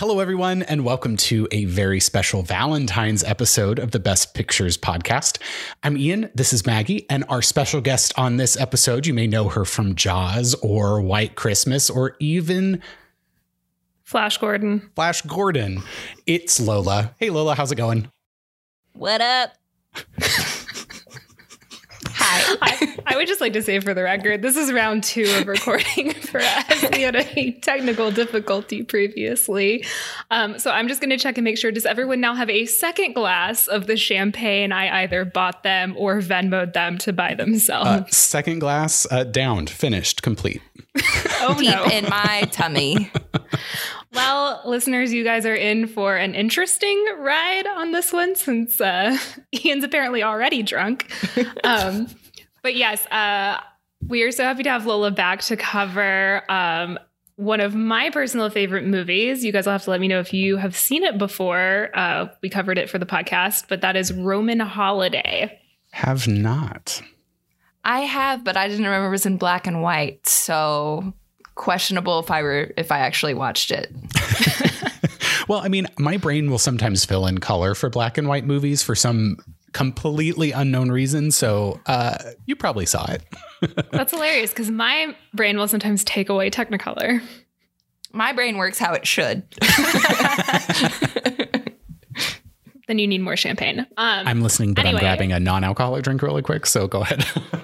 Hello, everyone, and welcome to a very special Valentine's episode of the Best Pictures podcast. I'm Ian, this is Maggie, and our special guest on this episode, you may know her from Jaws or White Christmas or even Flash Gordon. Flash Gordon. It's Lola. Hey, Lola, how's it going? What up? Hi. I, I, would just like to say for the record, this is round two of recording for us. We had a technical difficulty previously. Um, so I'm just going to check and make sure does everyone now have a second glass of the champagne I either bought them or Venmoed them to buy themselves? Uh, second glass, uh, downed, finished, complete. oh, Deep no. in my tummy. Well, listeners, you guys are in for an interesting ride on this one since uh, Ian's apparently already drunk. Um, but yes, uh, we are so happy to have Lola back to cover um, one of my personal favorite movies. You guys will have to let me know if you have seen it before. Uh, we covered it for the podcast, but that is Roman Holiday. Have not. I have, but I didn't remember it was in black and white. So questionable if I were if I actually watched it. well, I mean, my brain will sometimes fill in color for black and white movies for some completely unknown reason. So uh, you probably saw it. That's hilarious because my brain will sometimes take away Technicolor. My brain works how it should. then you need more champagne. Um, I'm listening, but anyway. I'm grabbing a non-alcoholic drink really quick. So go ahead.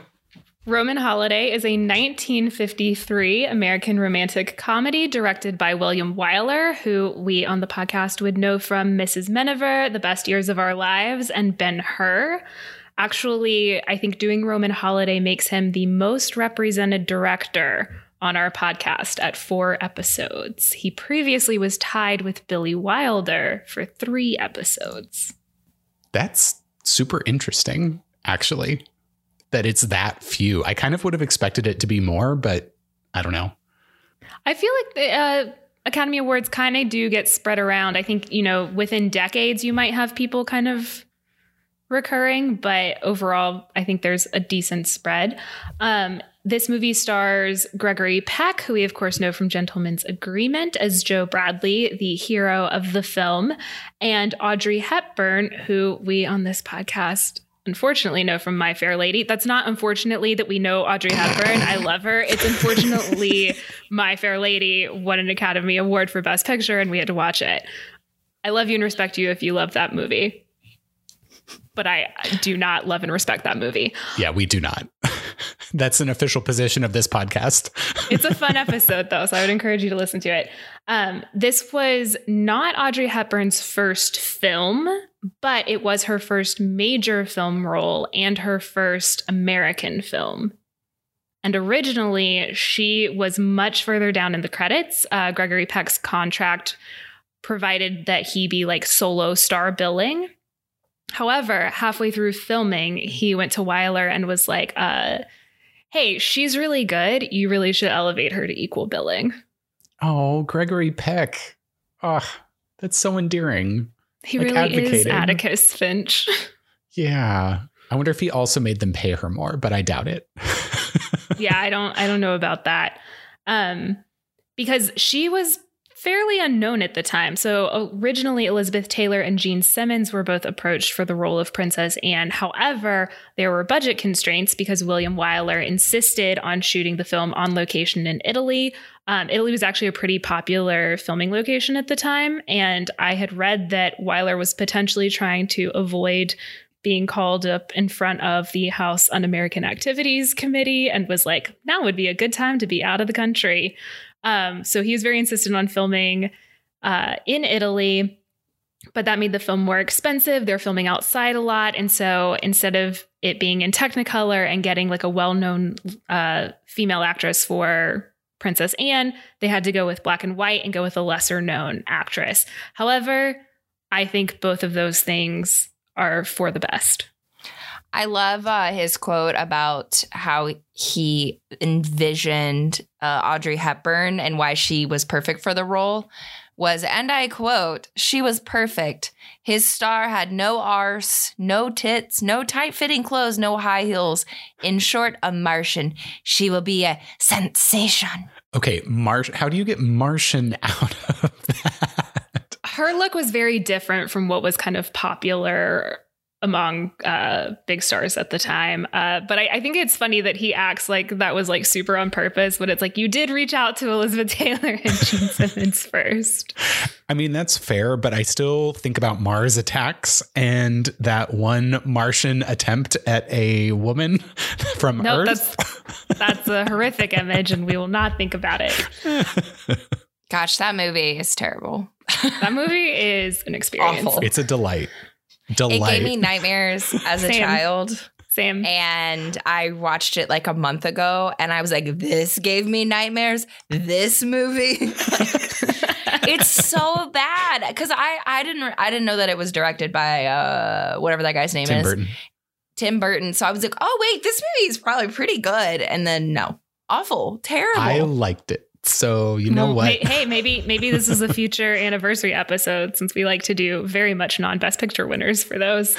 Roman Holiday is a 1953 American romantic comedy directed by William Wyler, who we on the podcast would know from Mrs. Miniver, The Best Years of Our Lives, and Ben Hur. Actually, I think doing Roman Holiday makes him the most represented director on our podcast at four episodes. He previously was tied with Billy Wilder for three episodes. That's super interesting, actually that it's that few. I kind of would have expected it to be more, but I don't know. I feel like the uh, Academy Awards kind of do get spread around. I think, you know, within decades, you might have people kind of recurring, but overall, I think there's a decent spread. Um, this movie stars Gregory Peck, who we, of course, know from Gentleman's Agreement as Joe Bradley, the hero of the film, and Audrey Hepburn, who we on this podcast unfortunately know from My Fair Lady. That's not unfortunately that we know Audrey Hepburn. I love her. It's unfortunately My Fair Lady won an Academy Award for Best Picture and we had to watch it. I love you and respect you if you love that movie. But I do not love and respect that movie. Yeah, we do not. That's an official position of this podcast. it's a fun episode, though, so I would encourage you to listen to it. Um, this was not Audrey Hepburn's first film, but it was her first major film role and her first American film. And originally, she was much further down in the credits. Uh, Gregory Peck's contract provided that he be like solo star billing. However, halfway through filming, he went to Wyler and was like, uh, hey, she's really good. You really should elevate her to equal billing. Oh, Gregory Peck. Oh, that's so endearing. He like really is Atticus Finch. yeah. I wonder if he also made them pay her more, but I doubt it. yeah, I don't I don't know about that. Um because she was fairly unknown at the time. So originally, Elizabeth Taylor and Jean Simmons were both approached for the role of Princess Anne. However, there were budget constraints because William Wyler insisted on shooting the film on location in Italy. Um, Italy was actually a pretty popular filming location at the time, and I had read that Wyler was potentially trying to avoid being called up in front of the House Un American Activities Committee and was like, now would be a good time to be out of the country. Um, so he was very insistent on filming uh, in Italy, but that made the film more expensive. They're filming outside a lot. And so instead of it being in Technicolor and getting like a well known uh, female actress for Princess Anne, they had to go with black and white and go with a lesser known actress. However, I think both of those things are for the best. I love uh, his quote about how he envisioned uh, Audrey Hepburn and why she was perfect for the role. Was, and I quote, she was perfect. His star had no arse, no tits, no tight fitting clothes, no high heels. In short, a Martian. She will be a sensation. Okay, Mar- how do you get Martian out of that? her look was very different from what was kind of popular among uh, big stars at the time. Uh, but I, I, think it's funny that he acts like that was like super on purpose, but it's like you did reach out to Elizabeth Taylor and Jean Simmons first. I mean, that's fair, but I still think about Mars attacks and that one Martian attempt at a woman from no, Earth. That's, that's a horrific image, and we will not think about it. Gosh, that movie is terrible. that movie is an experience. Awful. It's a delight. Delight. It gave me nightmares as a child. Same. And I watched it like a month ago and I was like, this gave me nightmares. This movie. it's so bad. Cause I, I didn't I didn't know that it was directed by uh whatever that guy's name Tim is. Burton. Tim Burton. So I was like, oh wait, this movie is probably pretty good. And then no. Awful. Terrible. I liked it. So you know well, what? hey, maybe maybe this is a future anniversary episode since we like to do very much non Best Picture winners for those.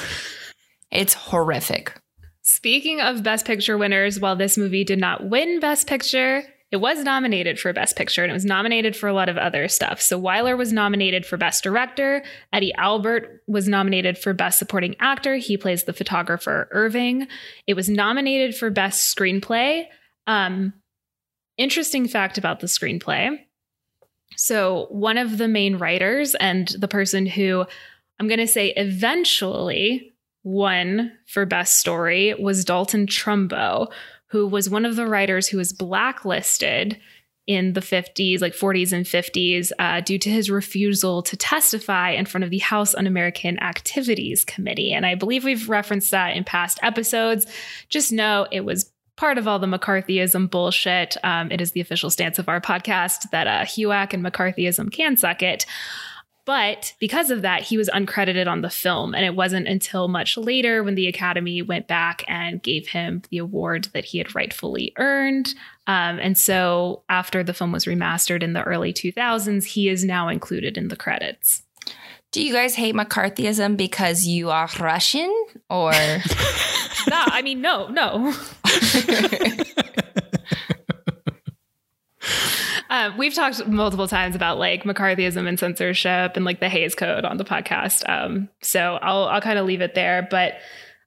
It's horrific. Speaking of Best Picture winners, while this movie did not win Best Picture, it was nominated for Best Picture and it was nominated for a lot of other stuff. So Wyler was nominated for Best Director. Eddie Albert was nominated for Best Supporting Actor. He plays the photographer Irving. It was nominated for Best Screenplay. Um, Interesting fact about the screenplay. So, one of the main writers and the person who I'm going to say eventually won for Best Story was Dalton Trumbo, who was one of the writers who was blacklisted in the 50s, like 40s and 50s, uh, due to his refusal to testify in front of the House Un American Activities Committee. And I believe we've referenced that in past episodes. Just know it was part of all the McCarthyism bullshit. Um, it is the official stance of our podcast that uh, HUAC and McCarthyism can suck it. But because of that, he was uncredited on the film. And it wasn't until much later when the Academy went back and gave him the award that he had rightfully earned. Um, and so after the film was remastered in the early 2000s, he is now included in the credits. Do you guys hate McCarthyism because you are Russian or? no, I mean, no, no. Uh, we've talked multiple times about like McCarthyism and censorship and like the Hays Code on the podcast. Um, so I'll I'll kind of leave it there. But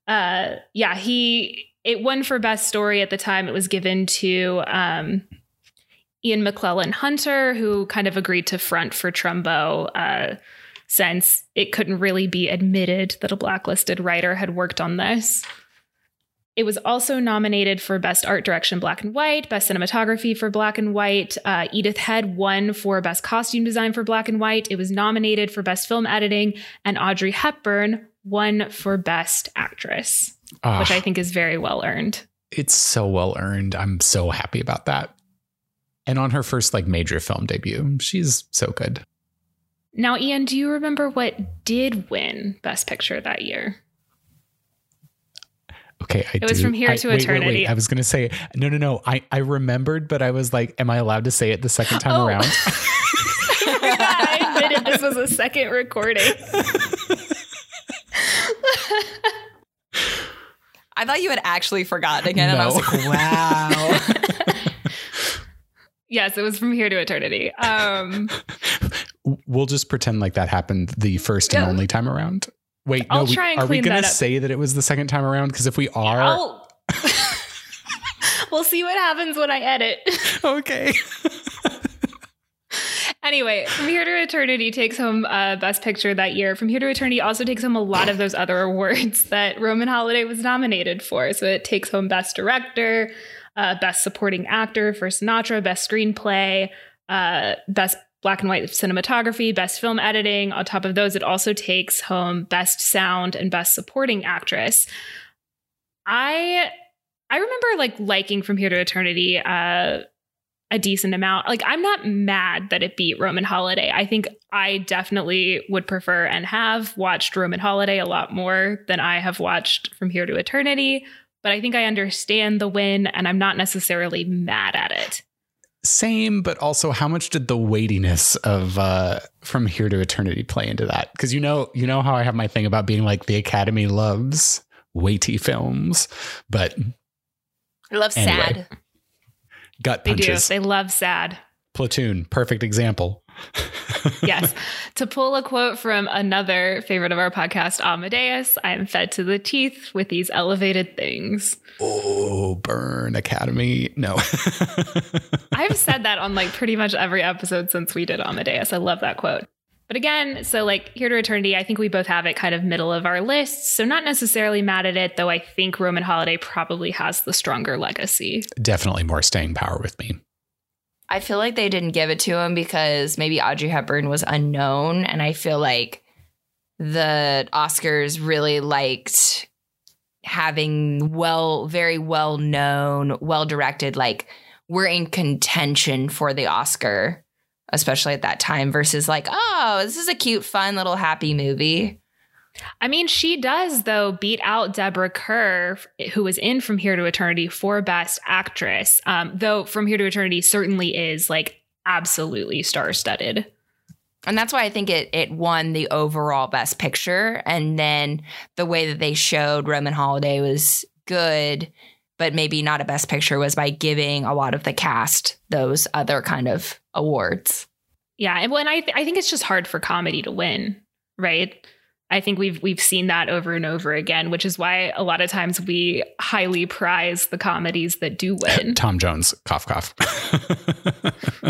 uh, yeah, he it won for best story at the time. It was given to um, Ian McLellan Hunter, who kind of agreed to front for Trumbo. Uh, since it couldn't really be admitted that a blacklisted writer had worked on this. It was also nominated for Best Art Direction Black and White, Best Cinematography for Black and White. Uh, Edith Head won for Best Costume Design for Black and White. It was nominated for Best Film Editing, and Audrey Hepburn won for Best Actress, which I think is very well earned. It's so well earned. I'm so happy about that. And on her first like major film debut, she's so good. Now, Ian, do you remember what did win Best Picture that year? Okay, I it was from here I, to wait, eternity. Wait, wait. I was going to say no, no, no. I I remembered, but I was like, am I allowed to say it the second time oh. around? I admitted this was a second recording. I thought you had actually forgotten again, no. and I was like, wow. yes, it was from here to eternity. Um, we'll just pretend like that happened the first and only time around. Wait, I'll no, we, are we going to say that it was the second time around? Because if we are, we'll see what happens when I edit. okay. anyway, From Here to Eternity takes home uh, Best Picture that year. From Here to Eternity also takes home a lot of those other awards that Roman Holiday was nominated for. So it takes home Best Director, uh, Best Supporting Actor for Sinatra, Best Screenplay, uh, Best black and white cinematography, best film editing. On top of those, it also takes home best sound and best supporting actress. I I remember like liking From Here to Eternity uh, a decent amount. Like I'm not mad that it beat Roman Holiday. I think I definitely would prefer and have watched Roman Holiday a lot more than I have watched From Here to Eternity. But I think I understand the win and I'm not necessarily mad at it same, but also how much did the weightiness of uh, From Here to Eternity play into that? Because you know, you know how I have my thing about being like the Academy loves weighty films, but I love anyway, sad. Gut punches. They do. They love sad. Platoon, perfect example. yes. To pull a quote from another favorite of our podcast, Amadeus, I am fed to the teeth with these elevated things. Oh, burn Academy. No. I've said that on like pretty much every episode since we did Amadeus. I love that quote. But again, so like Here to Eternity, I think we both have it kind of middle of our list. So not necessarily mad at it, though I think Roman Holiday probably has the stronger legacy. Definitely more staying power with me. I feel like they didn't give it to him because maybe Audrey Hepburn was unknown. And I feel like the Oscars really liked having well, very well known, well directed, like we're in contention for the Oscar especially at that time, versus like, oh, this is a cute, fun little happy movie. I mean, she does, though, beat out Deborah Kerr, who was in From Here to Eternity for Best Actress. Um, though From Here to Eternity certainly is like absolutely star studded. And that's why I think it it won the overall best picture. And then the way that they showed Roman Holiday was good, but maybe not a best picture was by giving a lot of the cast those other kind of awards. Yeah, and when I th- I think it's just hard for comedy to win, right? I think we've we've seen that over and over again, which is why a lot of times we highly prize the comedies that do win. Tom Jones, cough cough.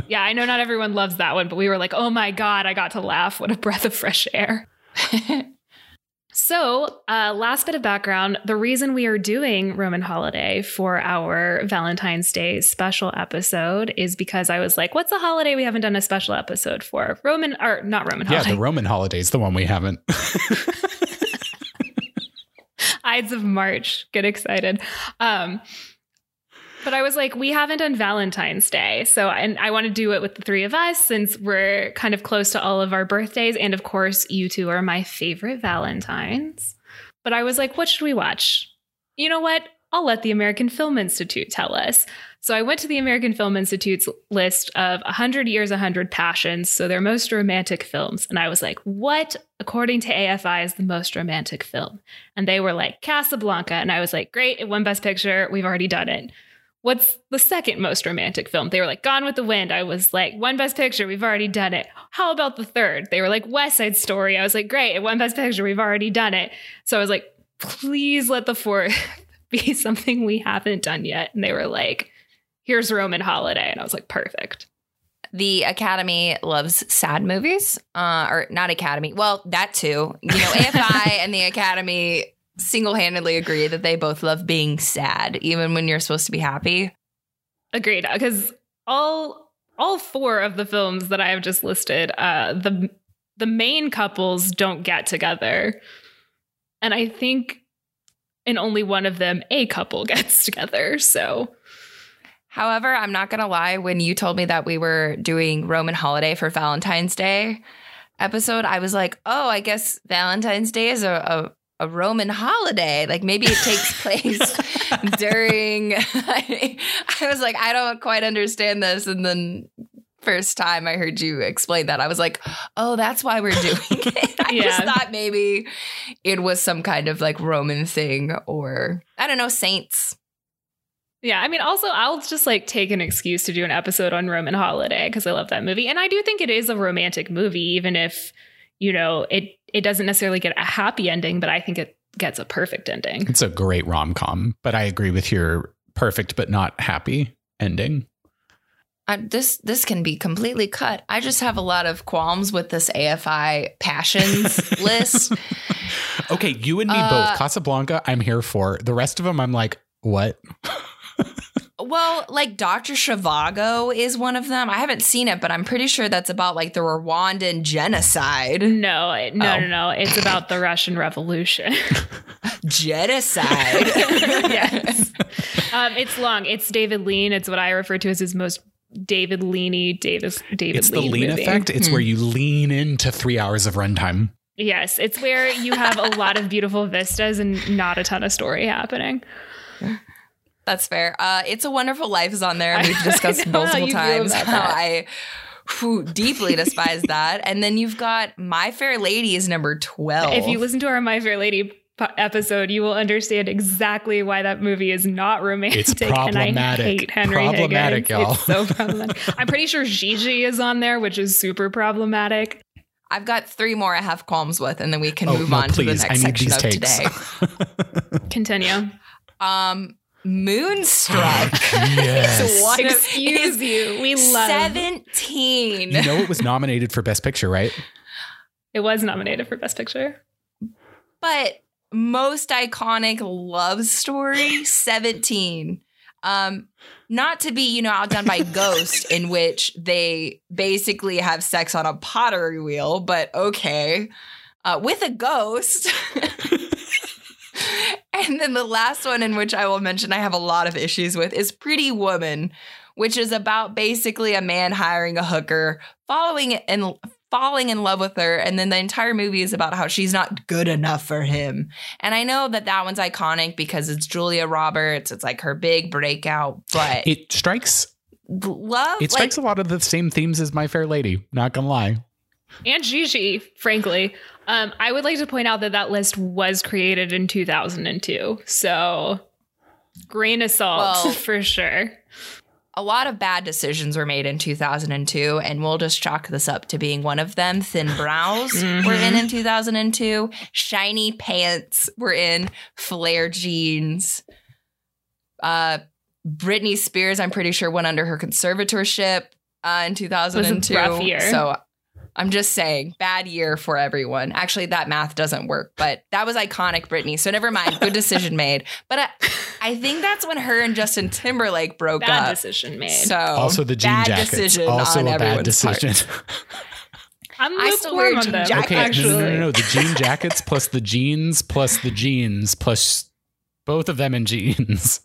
yeah, I know not everyone loves that one, but we were like, "Oh my god, I got to laugh. What a breath of fresh air." So, uh, last bit of background the reason we are doing Roman Holiday for our Valentine's Day special episode is because I was like, what's a holiday we haven't done a special episode for? Roman, or not Roman holiday. yeah, the Roman holiday is the one we haven't. Ides of March. Get excited. Um, but I was like, we haven't done Valentine's Day. So, and I want to do it with the three of us since we're kind of close to all of our birthdays. And of course, you two are my favorite Valentines. But I was like, what should we watch? You know what? I'll let the American Film Institute tell us. So I went to the American Film Institute's list of 100 Years, 100 Passions, so their most romantic films. And I was like, what, according to AFI, is the most romantic film? And they were like, Casablanca. And I was like, great, it won Best Picture. We've already done it what's the second most romantic film? They were like, Gone with the Wind. I was like, one best picture. We've already done it. How about the third? They were like, West Side Story. I was like, great. One best picture. We've already done it. So I was like, please let the fourth be something we haven't done yet. And they were like, here's Roman Holiday. And I was like, perfect. The Academy loves sad movies, uh, or not Academy. Well, that too. You know, AFI and the Academy single handedly agree that they both love being sad, even when you're supposed to be happy. Agreed. Because all all four of the films that I have just listed, uh, the the main couples don't get together, and I think in only one of them a couple gets together. So. However, I'm not going to lie, when you told me that we were doing Roman Holiday for Valentine's Day episode, I was like, oh, I guess Valentine's Day is a, a a Roman holiday. Like maybe it takes place during. I, I was like, I don't quite understand this. And then first time I heard you explain that, I was like, oh, that's why we're doing it. I yeah. just thought maybe it was some kind of like Roman thing or I don't know, saints. Yeah, I mean, also, I'll just like take an excuse to do an episode on Roman Holiday because I love that movie. And I do think it is a romantic movie, even if you know, it it doesn't necessarily get a happy ending, but I think it gets a perfect ending. It's a great rom com, but I agree with your perfect but not happy ending. Uh, this this can be completely cut. I just have a lot of qualms with this AFI passions list. Okay, you and me uh, both. Casablanca, I'm here for. The rest of them, I'm like, what? Well, like Dr. Zhivago is one of them. I haven't seen it, but I'm pretty sure that's about like the Rwandan genocide. No, no, oh. no, no. It's about the Russian Revolution. genocide. yes. Um, it's long. It's David Lean. It's what I refer to as his most David Leany Davis David It's Lean the lean movie. effect. It's hmm. where you lean into three hours of runtime. Yes, it's where you have a lot of beautiful vistas and not a ton of story happening. That's fair. Uh, it's a Wonderful Life is on there. We've discussed multiple how times how I who deeply despise that. And then you've got My Fair Lady is number 12. If you listen to our My Fair Lady po- episode, you will understand exactly why that movie is not romantic. It's problematic. And I hate Henry Problematic, Higgins. y'all. It's so problematic. I'm pretty sure Gigi is on there, which is super problematic. I've got three more I have qualms with, and then we can Oh, move no, on to the please. I next need section these of takes. today. Continue. Um, Moonstruck. Yes. One Excuse is you. We love Seventeen. You know it was nominated for Best Picture, right? it was nominated for Best Picture. but most iconic love story 17 um not to be you know outdone by ghost in which they basically have sex on a pottery wheel but okay uh, with a ghost and then the last one in which i will mention i have a lot of issues with is pretty woman which is about basically a man hiring a hooker following and falling in love with her and then the entire movie is about how she's not good enough for him and i know that that one's iconic because it's julia roberts it's like her big breakout but It strikes love it strikes a lot of the same themes as My Fair Lady, not gonna lie. And Gigi, frankly. Um, I would like to point out that that list was created in 2002. So, grain of salt Well- for sure. a lot of bad decisions were made in 2002 and we'll just chalk this up to being one of them thin brows were in in 2002 shiny pants were in flare jeans uh britney spears i'm pretty sure went under her conservatorship uh, in 2002 rough year. so i'm just saying bad year for everyone actually that math doesn't work but that was iconic britney so never mind good decision made but I, I think that's when her and justin timberlake broke Bad up decision made. so also the jean bad jackets. decision Also on a bad decision. I'm I still wear jean them. jackets. okay, no, actually. no, no, no, no. The jean jackets plus the jeans plus the jeans plus both of them in jeans.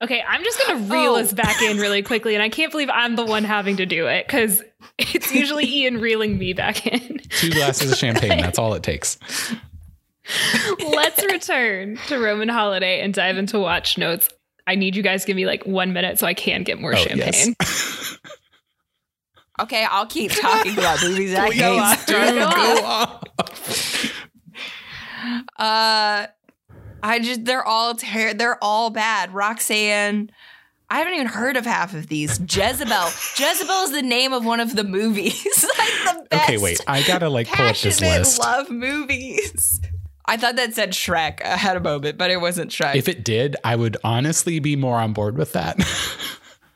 Okay, I'm just gonna reel Oh. us back in really quickly, and I can't believe I'm the one having to do it because it's usually Ian reeling me back in. Two glasses of champagne. That's all it takes. Let's return to Roman Holiday and dive into watch notes. I need you guys to give me like one minute so I can get more Oh, champagne. yes. Okay, I'll keep talking about movies. I Please hate do Go go on. on. Uh, I just they're all ter- they're all bad. Roxanne. I haven't even heard of half of these. Jezebel. Jezebel is the name of one of the movies. like the best. Okay, wait. I gotta like pull up this list. love movies. I thought that said Shrek. I had a moment, but it wasn't Shrek. If it did, I would honestly be more on board with that.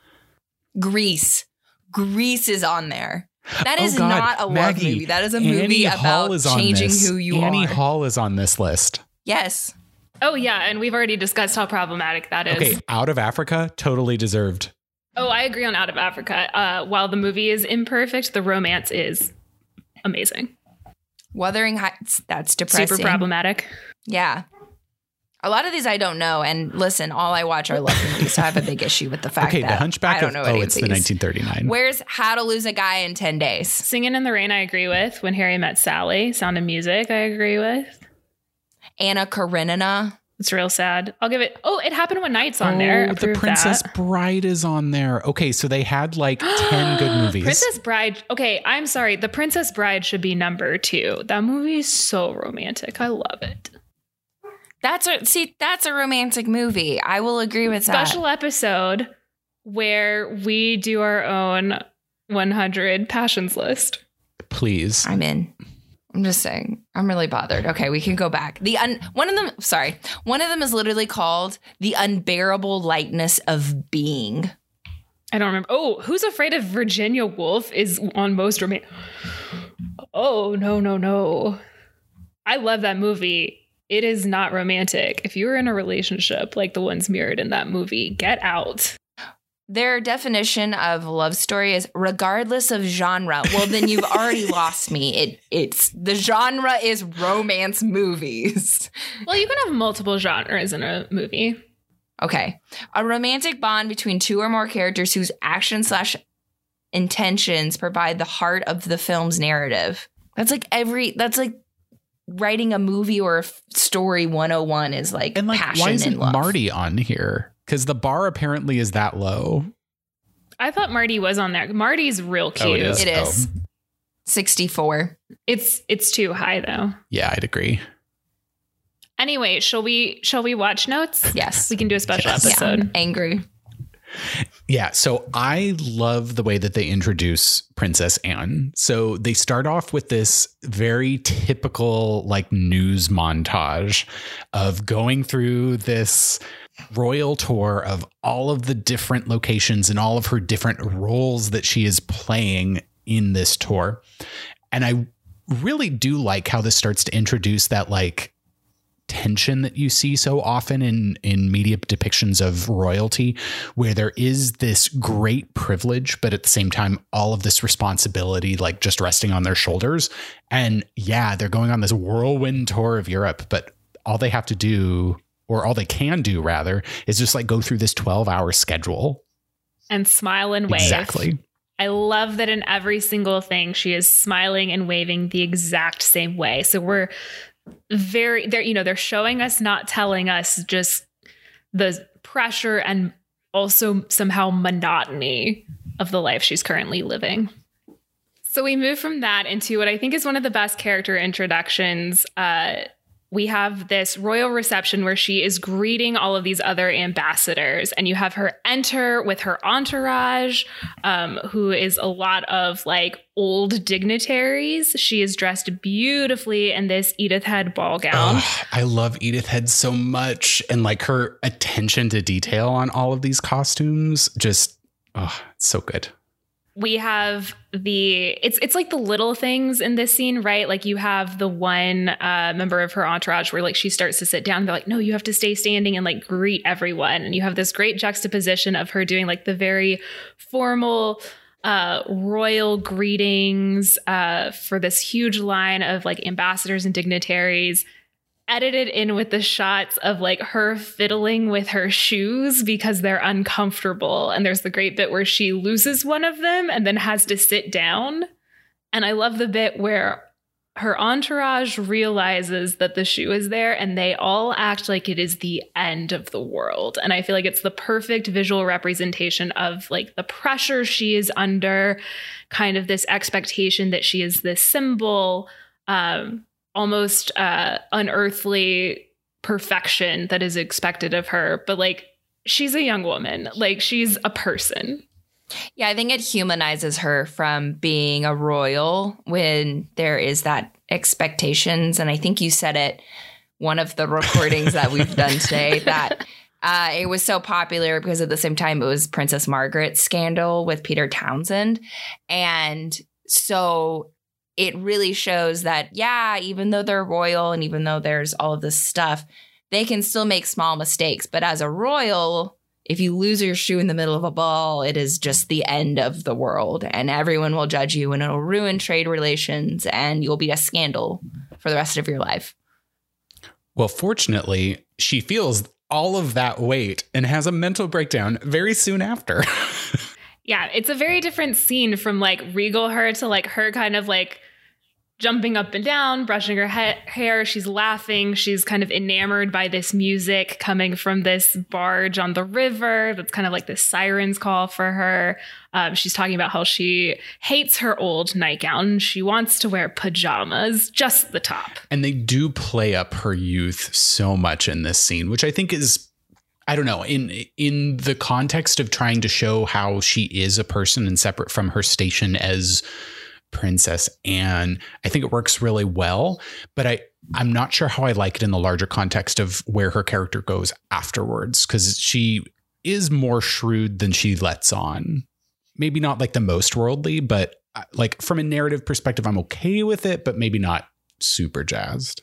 Grease. Grease is on there. That oh, is Oh, God, not a love movie. That is a movie Annie about is on changing this. who you Annie are. Hall is on this list. Yes. Oh yeah, and we've already discussed how problematic that is. Okay, Out of Africa, totally deserved. Oh, I agree on Out of Africa. Uh, while the movie is imperfect, the romance is amazing. Wuthering Heights. That's depressing. Super problematic. Yeah. A lot of these I don't know. And listen, all I watch are love movies. So I have a big issue with the fact Okay, that The Hunchback I don't of know Oh, it's of the these. 1939. Where's How to Lose a Guy in 10 Days? Singing in the Rain, I agree with. When Harry Met Sally, Sound of Music, I agree with. Anna Karenina. It's real sad. I'll give it. Oh, it happened when Night's on there. Oh, the Princess that. Bride is on there. Okay, so they had like 10 good movies. Princess Bride. Okay, I'm sorry. The Princess Bride should be number two. That movie is so romantic. I love it. That's a see, that's a romantic movie. I will agree with that. Special episode where we do our own 100 passions list. Please. I'm in. I'm just saying. I'm really bothered. Okay, we can go back. The un- one of them, sorry, one of them is literally called "The Unbearable Lightness of Being." I don't remember. Oh, Who's Afraid of Virginia Woolf is on most romantic. Oh, no, no, no. I love that movie. It is not romantic. If you're in a relationship like the ones mirrored in that movie, get out. Their definition of love story is regardless of genre. Well, then you've already lost me. It it's the genre is romance movies. Well, you can have multiple genres in a movie. Okay. A romantic bond between two or more characters whose actions slash intentions provide the heart of the film's narrative. That's like every that's like writing a movie or a f- story 101 is like And like, passion why isn't and love. Marty on here? Because the bar apparently is that low. I thought Marty was on there. Marty's real cute. Oh, it is. It oh. is. Oh. 64. It's it's too high though. Yeah, I'd agree. Anyway, shall we shall we watch notes? Yes. We can do a special Yes. episode. Yeah. Angry. Yeah, so I love the way that they introduce Princess Anne. So they start off with this very typical like news montage of going through this royal tour of all of the different locations and all of her different roles that she is playing in this tour. And I really do like how this starts to introduce that like tension that you see so often in in media depictions of royalty where there is this great privilege but at the same time all of this responsibility like just resting on their shoulders and yeah they're going on this whirlwind tour of Europe but all they have to do or all they can do rather is just like go through this 12 hour schedule And smile and wave. exactly I love that in every single thing she is smiling and waving the exact same way. So we're very they're you know they're showing us not telling us just the pressure and also somehow monotony of the life she's currently living. So we move from that into what I think is one of the best character introductions. Uh, we have this royal reception where she is greeting all of these other ambassadors, and you have her enter with her entourage, um, who is a lot of like old dignitaries. She is dressed beautifully in this Edith Head ball gown. Ugh, I love Edith Head so much and like her attention to detail on all of these costumes just oh it's so good we have the it's it's like the little things in this scene right? Like you have the one uh member of her entourage where like she starts to sit down. They're like no you have to stay standing and like greet everyone. And you have this great juxtaposition of her doing like the very formal uh royal greetings uh for this huge line of like ambassadors and dignitaries edited in with the shots of like her fiddling with her shoes because they're uncomfortable. And there's the great bit where she loses one of them and then has to sit down. And I love the bit where her entourage realizes that the shoe is there and they all act like it is the end of the world. And I feel like it's the perfect visual representation of like the pressure she is under, kind of this expectation that she is this symbol. Um, almost uh unearthly perfection that is expected of her but like she's a young woman like she's a person Yeah, I think it humanizes her from being a royal when there is that expectations. And I think you said it one of the recordings that we've done today that uh, it was so popular because at the same time it was Princess Margaret's scandal with Peter Townsend. And so it really shows that, yeah, even though they're royal and even though there's all of this stuff, they can still make small mistakes. But as a royal, if you lose your shoe in the middle of a ball, it is just the end of the world and everyone will judge you and it'll ruin trade relations and you'll be a scandal for the rest of your life. well fortunately she feels all of that weight and has a mental breakdown very soon after yeah it's a very different scene from like regal her to like her kind of like jumping up and down brushing her he- hair. She's laughing. She's kind of enamored by this music coming from this barge on the river. That's kind of like this siren's call for her. Um, she's talking about how she hates her old nightgown. She wants to wear pajamas just the top. And they do play up her youth so much in this scene which i think is i don't know in in the context of trying to show how she is a person and separate from her station as princess anne i think it works really well but i i'm not sure how i like it in the larger context of where her character goes afterwards because she is more shrewd than she lets on. Maybe not like the most worldly but uh, like from a narrative perspective i'm okay with it but maybe not super jazzed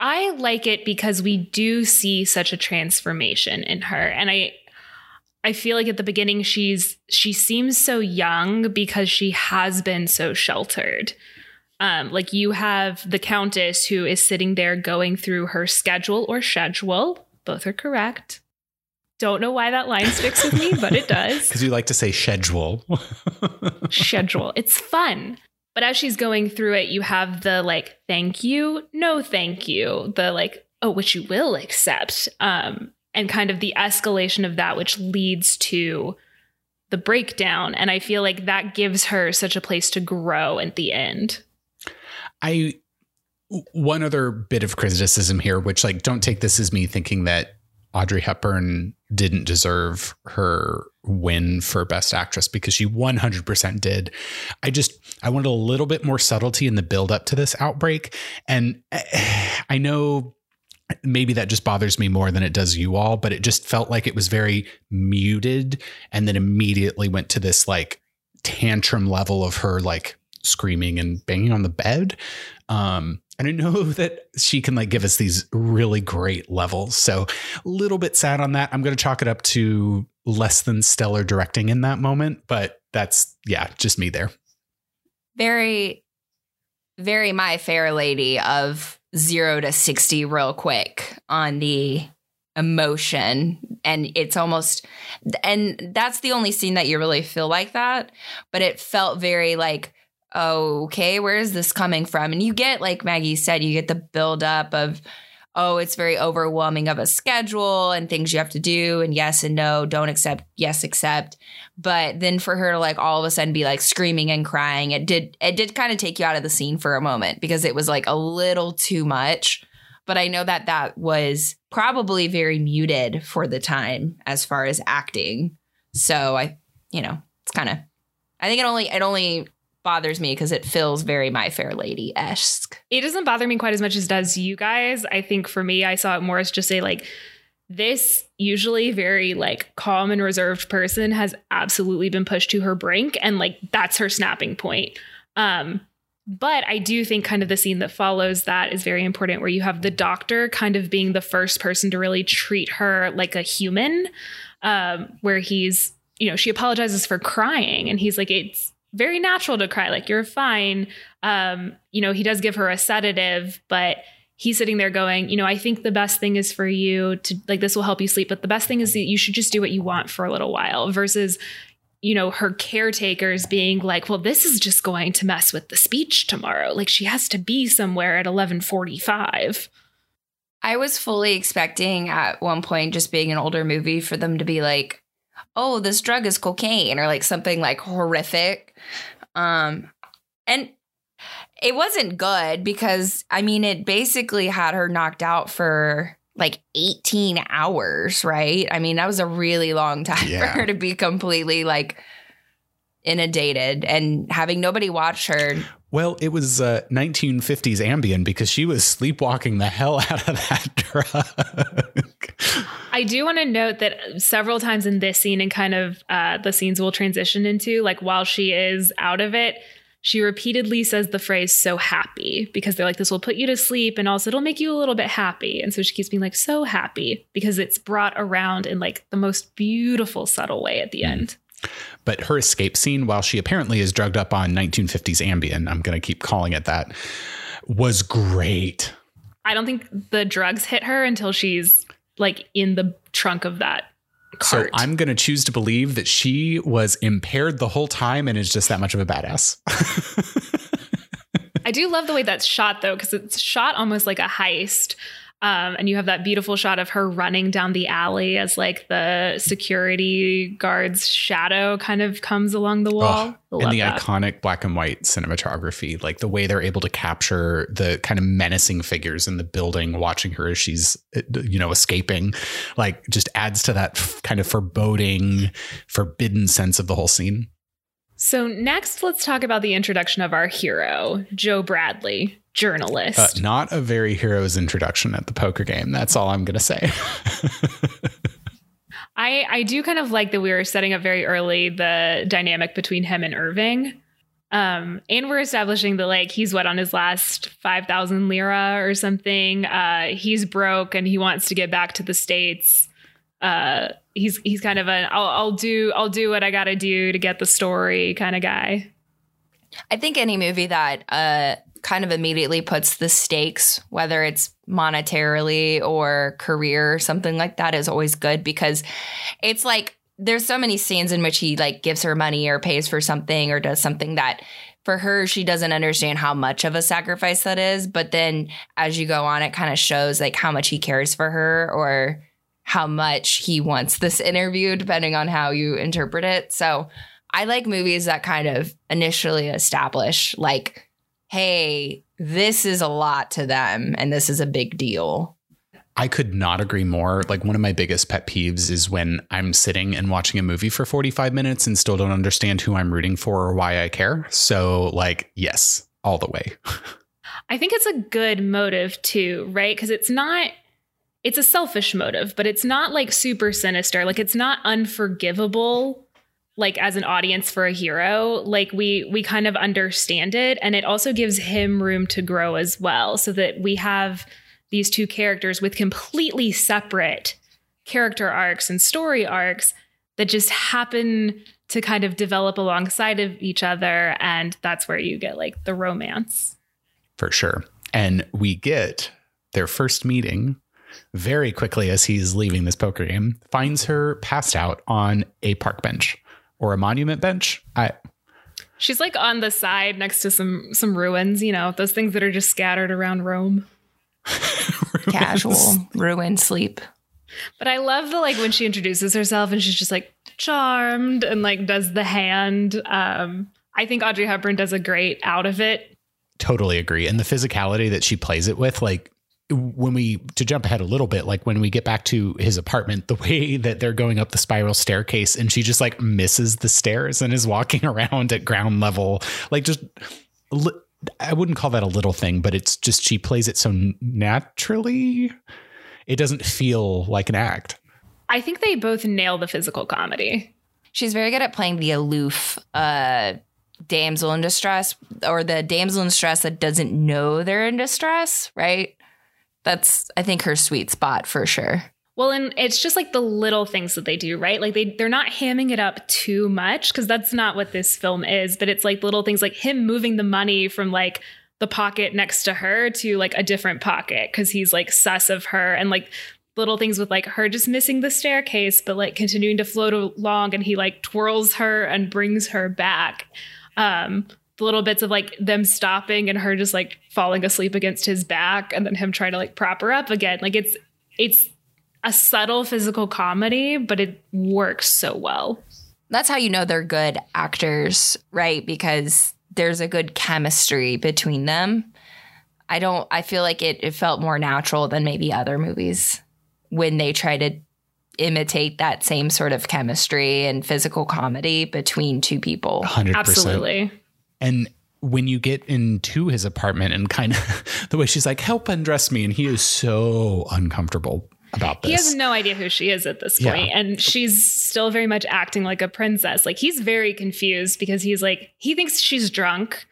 I like it because we do see such a transformation in her and I I feel like at the beginning she's she seems so young because she has been so sheltered. Um like you have the countess who is sitting there going through her schedule or schedule, both are correct. Don't know why that line sticks with me, but it does. because you like to say schedule schedule. It's fun. But as she's going through it, you have the like, thank you, no thank you, the like, oh, which you will accept. Um, and kind of the escalation of that, which leads to the breakdown. And I feel like that gives her such a place to grow at the end. I one other bit of criticism here, which like don't take this as me thinking that Audrey Hepburn didn't deserve her win for best actress because she 100% did. I just I wanted a little bit more subtlety in the build up to this outbreak and eh, I know maybe that just bothers me more than it does you all, but it just felt like it was very muted and then immediately went to this like tantrum level of her like screaming and banging on the bed. Um, and I know that she can like give us these really great levels. So a little bit sad on that. I'm going to chalk it up to less than stellar directing in that moment, but that's yeah, just me there. Very, very my fair lady of zero to 60 real quick on the emotion. And it's almost, and that's the only scene that you really feel like that. But it felt very like, okay, where is this coming from? And you get, like Maggie said, you get the buildup of, oh, it's very overwhelming of a schedule and things you have to do, and yes and no, don't accept, yes, accept. But then for her to like all of a sudden be like screaming and crying, it did it did kind of take you out of the scene for a moment because it was like a little too much. But I know that that was probably very muted for the time as far as acting. So I, you know, it's kind of I think it only it only bothers me because it feels very My Fair Lady esque. It doesn't bother me quite as much as does you guys. I think for me, I saw it more as just a like this usually very like calm and reserved person has absolutely been pushed to her brink and like that's her snapping point. Um but I do think kind of the scene that follows that is very important where you have the doctor kind of being the first person to really treat her like a human um where he's you know she apologizes for crying and he's like it's very natural to cry like you're fine. Um you know he does give her a sedative but he's sitting there going you know i think the best thing is for you to like this will help you sleep but the best thing is that you should just do what you want for a little while versus you know her caretakers being like well this is just going to mess with the speech tomorrow. Like she has to be somewhere at 11:45 I was fully expecting at one point just being an older movie for them to be like oh, this drug is cocaine or like something like horrific. Um, and it wasn't good because I mean, it basically had her knocked out for like 18 hours, right? I mean, that was a really long time yeah. for her to be completely like inundated and having nobody watch her. Well, it was uh, 1950s Ambien because she was sleepwalking the hell out of that drug. I do want to note that several times in this scene and kind of uh, the scenes we'll transition into, like while she is out of it, she repeatedly says the phrase so happy because they're like, this will put you to sleep and also it'll make you a little bit happy. And so she keeps being like, so happy because it's brought around in like the most beautiful, subtle way at the mm. end. But her escape scene, while she apparently is drugged up on 1950s Ambien, I'm going to keep calling it that, was great. I don't think the drugs hit her until she's like in the trunk of that cart. So I'm going to choose to believe that she was impaired the whole time and is just that much of a badass. I do love the way that's shot though, because it's shot almost like a heist. Um, and you have that beautiful shot of her running down the alley as like the security guard's shadow kind of comes along the wall. Oh, and the that. iconic black and white cinematography, like the way they're able to capture the kind of menacing figures in the building, watching her as she's, you know, escaping, like just adds to that kind of foreboding, forbidden sense of the whole scene. So, next, let's talk about the introduction of our hero, Joe Bradley, journalist. Uh, not a very hero's introduction at the poker game. That's all I'm going to say. I, I do kind of like that we were setting up very early the dynamic between him and Irving. Um, and we're establishing that like he's what on his last 5,000 lira or something. Uh, he's broke and he wants to get back to the States. Uh, he's he's kind of an I'll, I'll do I'll do what I got to do to get the story kind of guy. I think any movie that uh, kind of immediately puts the stakes, whether it's monetarily or career or something like that, is always good because it's like there's so many scenes in which he like gives her money or pays for something or does something that for her she doesn't understand how much of a sacrifice that is but then as you go on it kind of shows like how much he cares for her or how much he wants this interview, depending on how you interpret it. So I like movies that kind of initially establish, like, hey, this is a lot to them and this is a big deal. I could not agree more. Like one of my biggest pet peeves is when I'm sitting and watching a movie for 45 minutes and still don't understand who I'm rooting for or why I care. So like, yes, all the way. I think it's a good motive too, right? Because it's not it's a selfish motive, but it's not like super sinister. Like it's not unforgivable like as an audience for a hero like we we kind of understand it. And it also gives him room to grow as well so that we have these two characters with completely separate character arcs and story arcs that just happen to kind of develop alongside of each other. And that's where you get like the romance. For sure. And we get their first meeting very quickly as he's leaving this poker game finds her passed out on a park bench or a monument bench. I She's like on the side next to some some ruins, you know, those things that are just scattered around Rome. Casual ruin sleep. But I love the like when she introduces herself and she's just like charmed and like does the hand. Um I think Audrey Hepburn does a great out of it. Totally agree. And the physicality that she plays it with, like when we to jump ahead a little bit like when we get back to his apartment the way that they're going up the spiral staircase and she just like misses the stairs and is walking around at ground level. Like just i wouldn't call that a little thing but it's just she plays it so naturally it doesn't feel like an act. I think they both nail the physical comedy. She's very good at playing the aloof uh damsel in distress or the damsel in distress that doesn't know they're in distress right that's I think her sweet spot for sure. Well, and it's just like the little things that they do, right? Like they they're not hamming it up too much because that's not what this film is, but it's like little things like him moving the money from like the pocket next to her to like a different pocket because he's like sus of her and like little things with like her just missing the staircase but like continuing to float along and he like twirls her and brings her back um the little bits of like them stopping and her just like falling asleep against his back and then him trying to like prop her up again. Like it's it's a subtle physical comedy, but it works so well. That's how you know they're good actors, right? Because there's a good chemistry between them. I don't I feel like it it felt more natural than maybe other movies when they try to imitate that same sort of chemistry and physical comedy between two people. 100%. Absolutely. And when you get into his apartment and kind of the way she's like, help undress me, and he is so uncomfortable about this. He has no idea who she is at this point, yeah. and she's still very much acting like a princess. Like he's very confused because he's like he thinks she's drunk,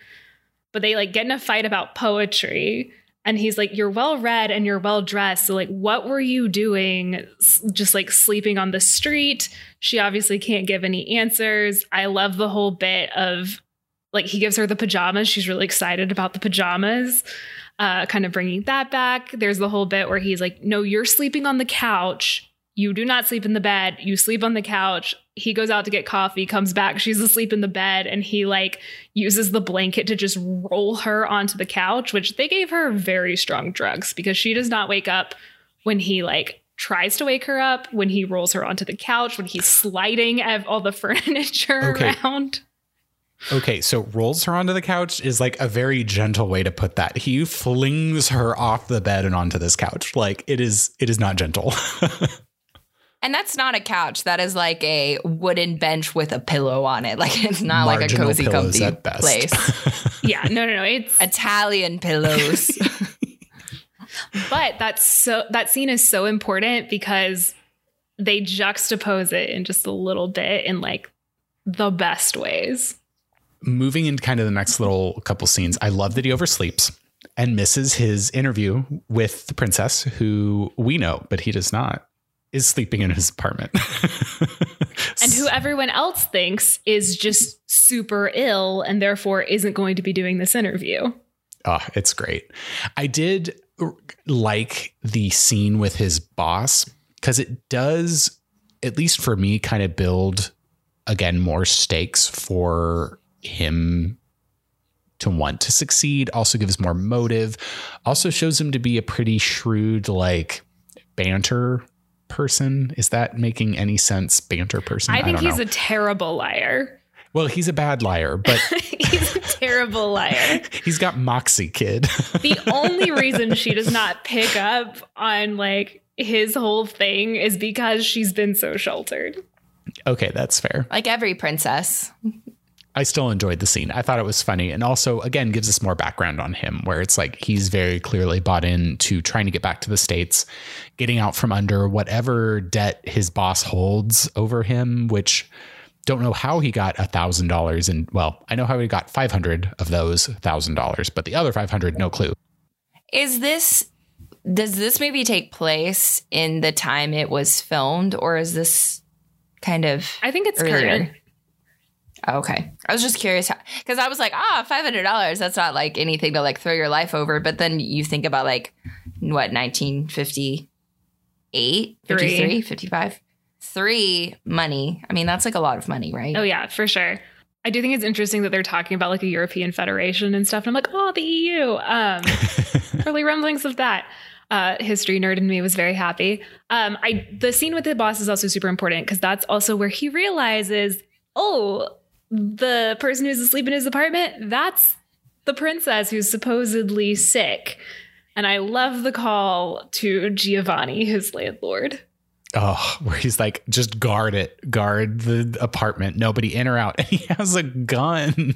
but they like get in a fight about poetry. And he's like, You're well read and you're well dressed. So, like, what were you doing? Just like sleeping on the street. She obviously can't give any answers. I love the whole bit of like he gives her the pajamas. She's really excited about the pajamas. Uh, kind of bringing that back. There's the whole bit where he's like, "No, you're sleeping on the couch. You do not sleep in the bed. You sleep on the couch." He goes out to get coffee, comes back, she's asleep in the bed, and he like uses the blanket to just roll her onto the couch, which they gave her very strong drugs because she does not wake up when he like tries to wake her up, when he rolls her onto the couch, when he's sliding all the furniture okay. around. Okay, so rolls her onto the couch is like a very gentle way to put that. He flings her off the bed and onto this couch. Like it is it is not gentle. and that's not a couch. That is like a wooden bench with a pillow on it. Like it's not Marginal like a cozy comfy place. yeah, no no no, it's Italian pillows. but that's so that scene is so important because they juxtapose it in just a little bit in like the best ways moving into kind of the next little couple scenes, I love that he oversleeps and misses his interview with the princess, who we know, but he does not, is sleeping in his apartment. and who everyone else thinks is just super ill and therefore isn't going to be doing this interview. Oh, it's great. I did like the scene with his boss because it does, at least for me, kind of build again more stakes for him to want to succeed also gives more motive also shows him to be a pretty shrewd like banter person is that making any sense banter person i think I he's know. a terrible liar Well, he's a bad liar, but he's a terrible liar. he's got moxie, kid. the only reason she does not pick up on like his whole thing is because she's been so sheltered. okay, that's fair. Like every princess. I still enjoyed the scene. I thought it was funny and also again gives us more background on him where it's like he's very clearly bought into trying to get back to the states, getting out from under whatever debt his boss holds over him, which don't know how he got a thousand dollars and well, I know how he got 500 of those thousand dollars, but the other 500, no clue. Is this does this maybe take place in the time it was filmed or is this kind of I think it's earlier? current. Okay. I was just curious because I was like, ah, $500. That's not like anything to like throw your life over. But then you think about like, what, 1958, 53, Three. 55? Three money. I mean, that's like a lot of money, right? Oh yeah, for sure. I do think it's interesting that they're talking about like a European Federation and stuff. And I'm like, oh, the EU. Um, early rumblings of that. Uh, history nerd in me was very happy. Um, I the scene with the boss is also super important because that's also where he realizes, oh, the person who's asleep in his apartment, that's the princess who's supposedly sick. And I love the call to Giovanni, his landlord. Oh, where he's like, just guard it, guard the apartment, nobody in or out. And he has a gun,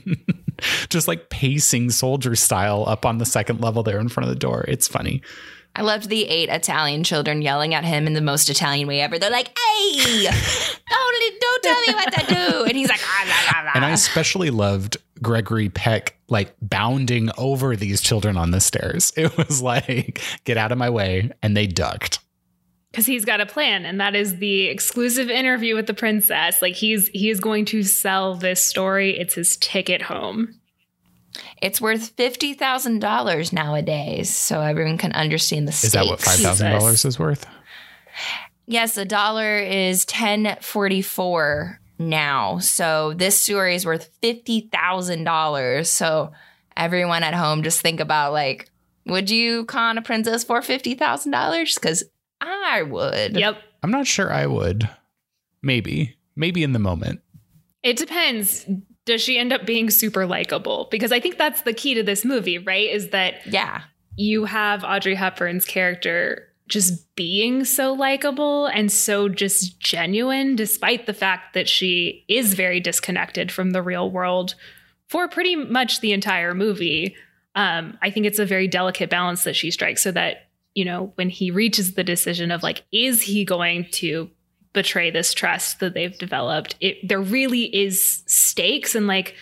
just like pacing soldier style up on the second level there in front of the door. It's funny. I loved the eight Italian children yelling at him in the most Italian way ever. They're like, hey, don't, don't tell me what to do. And he's like, ah, blah, blah, blah. And I especially loved Gregory Peck like bounding over these children on the stairs. It was like, get out of my way. And they ducked. because he's got a plan and that is the exclusive interview with the princess like he's he is going to sell this story it's his ticket home It's worth fifty thousand dollars nowadays, so everyone can understand the stakes. Is that what $5,000 is worth? Yes, a dollar is ten forty four now. So this story is worth fifty thousand dollars. So everyone at home, just think about like, would you con a princess for fifty thousand dollars? Because I would. yep I'm not sure I would. Maybe. Maybe in the moment. it depends does she end up being super likable? Because i think that's the key to this movie right? Is that Yeah. you have audrey hepburn's character just being so likable and so just genuine despite the fact that she is very disconnected from the real world for pretty much the entire movie. Um, i think it's a very delicate balance that she strikes so that you know when he reaches the decision of like is he going to betray this trust that they've developed it there really is stakes and like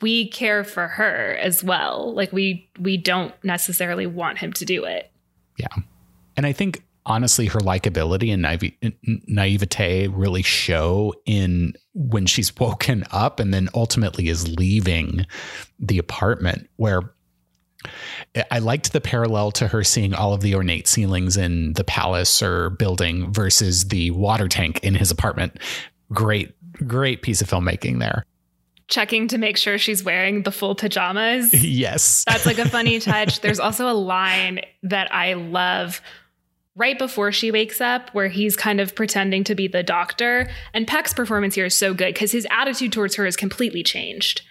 we care for her as well like we we don't necessarily want him to do it Yeah. And I think honestly, her likability and naive, naivete really show in when she's woken up and then ultimately is leaving the apartment. Where I liked the parallel to her seeing all of the ornate ceilings in the palace or building versus the water tank in his apartment. Great, great piece of filmmaking there. checking to make sure she's wearing the full pajamas Yes. That's like a funny touch. There's also a line that I love right before she wakes up where he's kind of pretending to be the doctor. And Peck's performance here is so good because his attitude towards her is completely changed.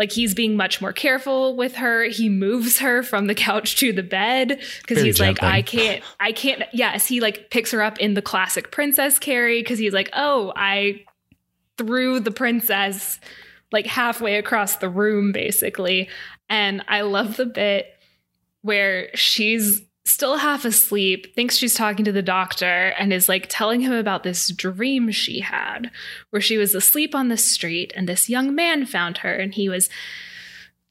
Like he's being much more careful with her. He moves her from the couch to the bed because he's like. I can't, I can't. Yes, he like picks her up in the classic princess carry because he's like, oh, I threw the princess like halfway across the room, basically. And I love the bit where she's still half asleep, thinks she's talking to the doctor, and is like telling him about this dream she had where she was asleep on the street and this young man found her and he was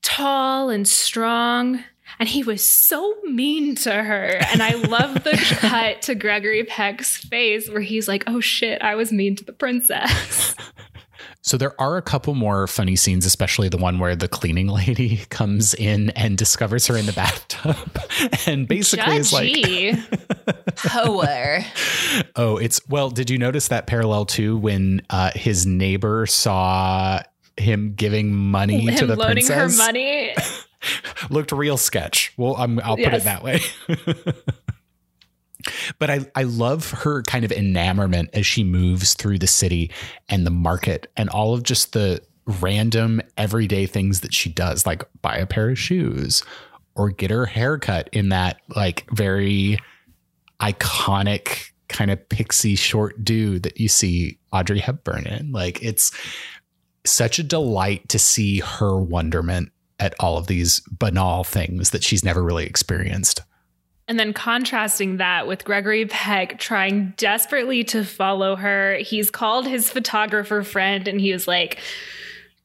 tall and strong. And he was so mean to her. And I love the cut to Gregory Peck's face where he's like, oh shit, I was mean to the princess. So there are a couple more funny scenes, especially the one where the cleaning lady comes in and discovers her in the bathtub and basically is like, Judgy. Hoer. oh, it's well, did you notice that parallel too when uh, his neighbor saw him giving money to the loaning princess? her money. Looked real sketch. Well, I'm, I'll put Yes. it that way. But I, I love her kind of enamorment as she moves through the city and the market and all of just the random everyday things that she does, like buy a pair of shoes or get her haircut in that like very iconic kind of pixie short do that you see Audrey Hepburn in. Like it's such a delight to see her wonderment at all of these banal things that she's never really experienced. And then contrasting that with Gregory Peck trying desperately to follow her. He's called his photographer friend and he was like,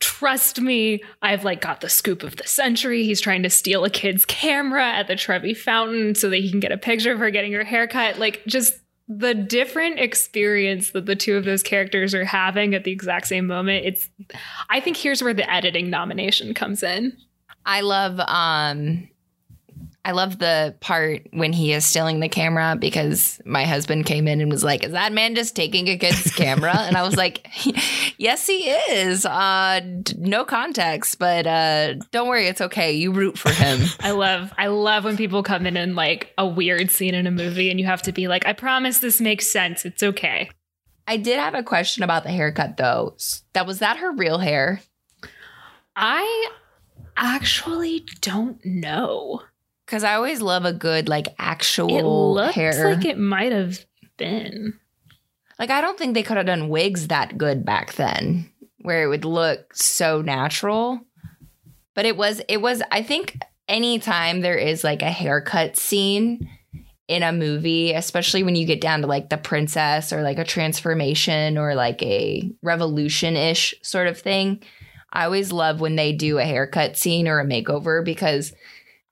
trust me, I've like got the scoop of the century. He's trying to steal a kid's camera at the Trevi Fountain so that he can get a picture of her getting her haircut. Like just the different experience that the two of those characters are having at the exact same moment. It's I think here's where the editing nomination comes in. I love um I love the part when he is stealing the camera because my husband came in and was like, "Is that man just taking a kid's camera?" And I was like, "Yes, he is. Uh, no context, but uh, don't worry, it's okay. You root for him." I love, I love when people come in in like a weird scene in a movie, and you have to be like, "I promise this makes sense. It's okay." I did have a question about the haircut though. That was that her real hair? I actually don't know. Because I always love a good like actual It looks hair. like it might have been. Like I don't think they could have done wigs that good back then, where it would look so natural. But it was it was I think anytime there is like a haircut scene in a movie, especially when you get down to like the princess or like a transformation or like a revolution-ish sort of thing, I always love when they do a haircut scene or a makeover because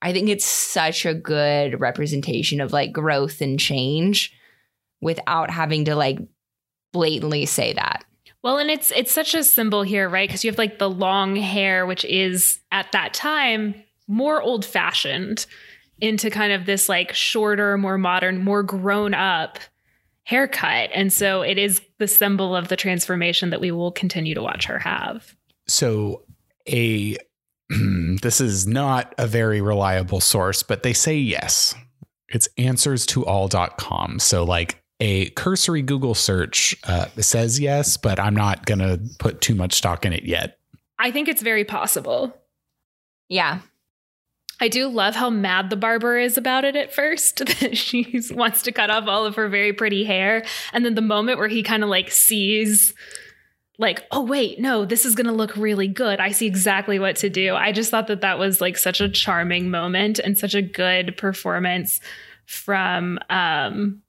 I think it's such a good representation of like growth and change without having to like blatantly say that. Well, and it's it's such a symbol here, right? Because you have like the long hair, which is at that time more old fashioned, into kind of this like shorter, more modern, more grown up haircut. And so it is the symbol of the transformation that we will continue to watch her have. So a this is not a very reliable source, but they say yes. It's answers2all.com. So like a cursory Google search uh, says yes, but I'm not going to put too much stock in it yet. I think it's very possible. Yeah. I do love how mad the barber is about it at first. That she wants to cut off all of her very pretty hair. And then the moment where he kind of like sees, like, oh, wait, no, this is going to look really good. I see exactly what to do. I just thought that that was like such a charming moment and such a good performance from um,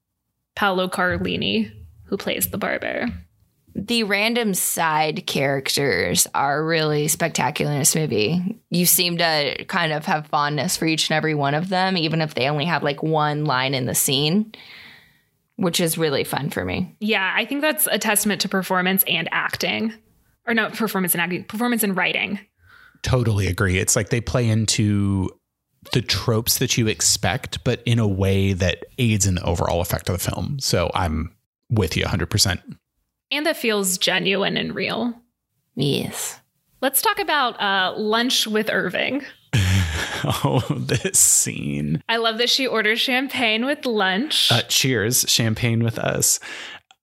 Paolo Carlini, who plays the barber. The random side characters are really spectacular in this movie. You seem to kind of have fondness for each and every one of them, even if they only have like one line in the scene, which is really fun for me. Yeah, I think that's a testament to performance and acting. Or no, performance and acting, performance and writing. Totally agree. It's like they play into the tropes that you expect, but in a way that aids in the overall effect of the film. So I'm with you 100%. And that feels genuine and real. Yes. Let's talk about uh, lunch with Irving. oh, this scene. I love that she orders champagne with lunch. Uh, cheers, champagne with us.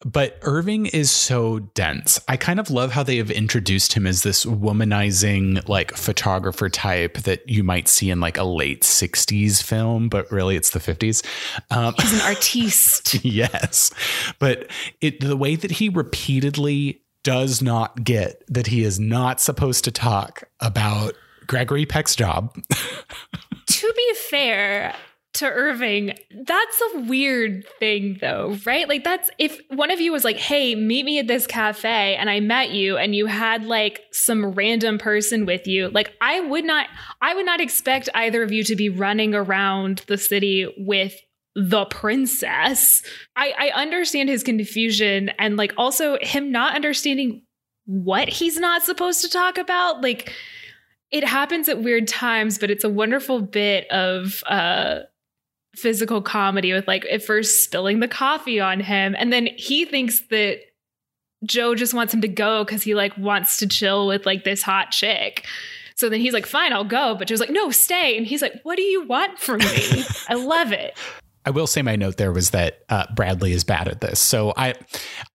But Irving is so dense. I kind of love how they have introduced him as this womanizing, like photographer type that you might see in like a late 60s film, but really it's the 50s. Um, He's an artiste. yes. But it, the way that he repeatedly does not get that he is not supposed to talk about Gregory Peck's job. to be fair, to Irving, that's a weird thing though, right? Like that's if one of you was like, "Hey, meet me at this cafe," and I met you and you had like some random person with you, like I would not I would not expect either of you to be running around the city with the princess. I I understand his confusion and like also him not understanding what he's not supposed to talk about, like it happens at weird times, but it's a wonderful bit of uh physical comedy with like at first spilling the coffee on him and then he thinks that Joe just wants him to go cuz he like wants to chill with like this hot chick. So then he's like fine, I'll go, but Joe's like no, stay and he's like what do you want from me? I love it. I will say my note there was that uh, Bradley is bad at this. So I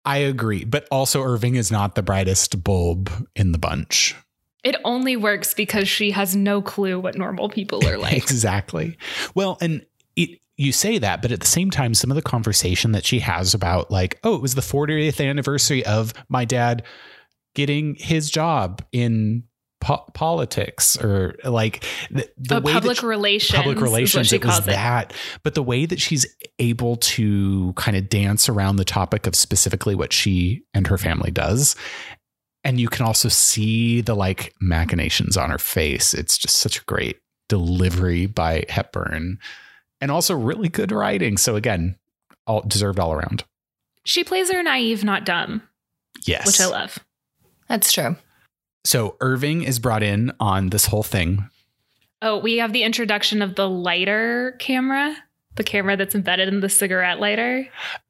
I agree, but also Irving is not the brightest bulb in the bunch. It only works because she has no clue what normal people are like. exactly. Well, and it, you say that, but at the same time, some of the conversation that she has about, like, oh, it was the 40th anniversary of my dad getting his job in po- politics or like the, the oh, way public she, relations. public relations it was that but the way that she's able to kind of dance around the topic of specifically what she and her family does and you can also see the like machinations on her face. It's just such a great delivery by hepburn. And also really good writing. So again all deserved all around. She plays her naive, not dumb, yes. which I love. That's true. so irving is brought in on this whole thing. Oh, we have the introduction of the lighter camera, the camera that's embedded in the cigarette lighter.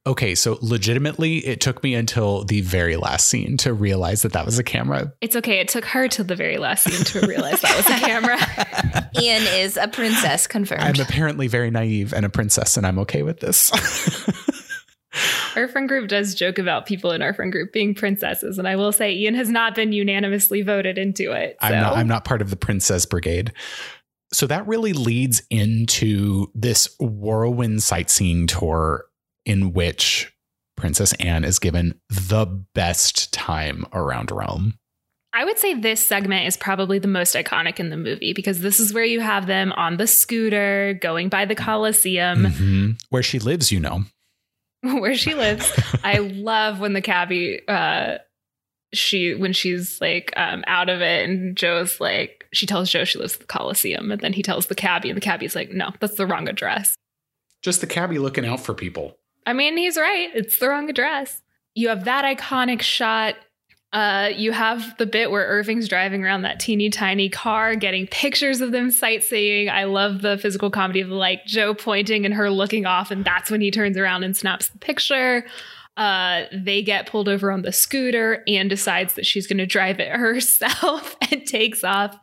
Okay, so legitimately, it took me until the very last scene to realize that that was a camera. It's okay. It took her to the very last scene to realize that was a camera. Ian is a princess, confirmed. I'm apparently very naive and a princess, and I'm okay with this. our friend group does joke about people in our friend group being princesses, and I will say Ian has not been unanimously voted into it. So. I'm not. I'm not part of the princess brigade. So that really leads into this whirlwind sightseeing tour in which Princess Anne is given the best time around Rome. I would say this segment is probably the most iconic in the movie because this is where you have them on the scooter going by the Colosseum. Mhm. Where she lives, you know. where she lives. I love when the cabbie uh she when she's like um out of it and Joe's like she tells Joe she lives at the Coliseum and then he tells the cabbie and the cabbie's like, no, that's the wrong address. Just the cabbie looking out for people. I mean, he's right. It's the wrong address. You have that iconic shot. Uh, you have the bit where Irving's driving around that teeny tiny car, getting pictures of them sightseeing. I love the physical comedy of like Joe pointing and her looking off, and that's when he turns around and snaps the picture. Uh, they get pulled over on the scooter and decides that she's going to drive it herself and takes off,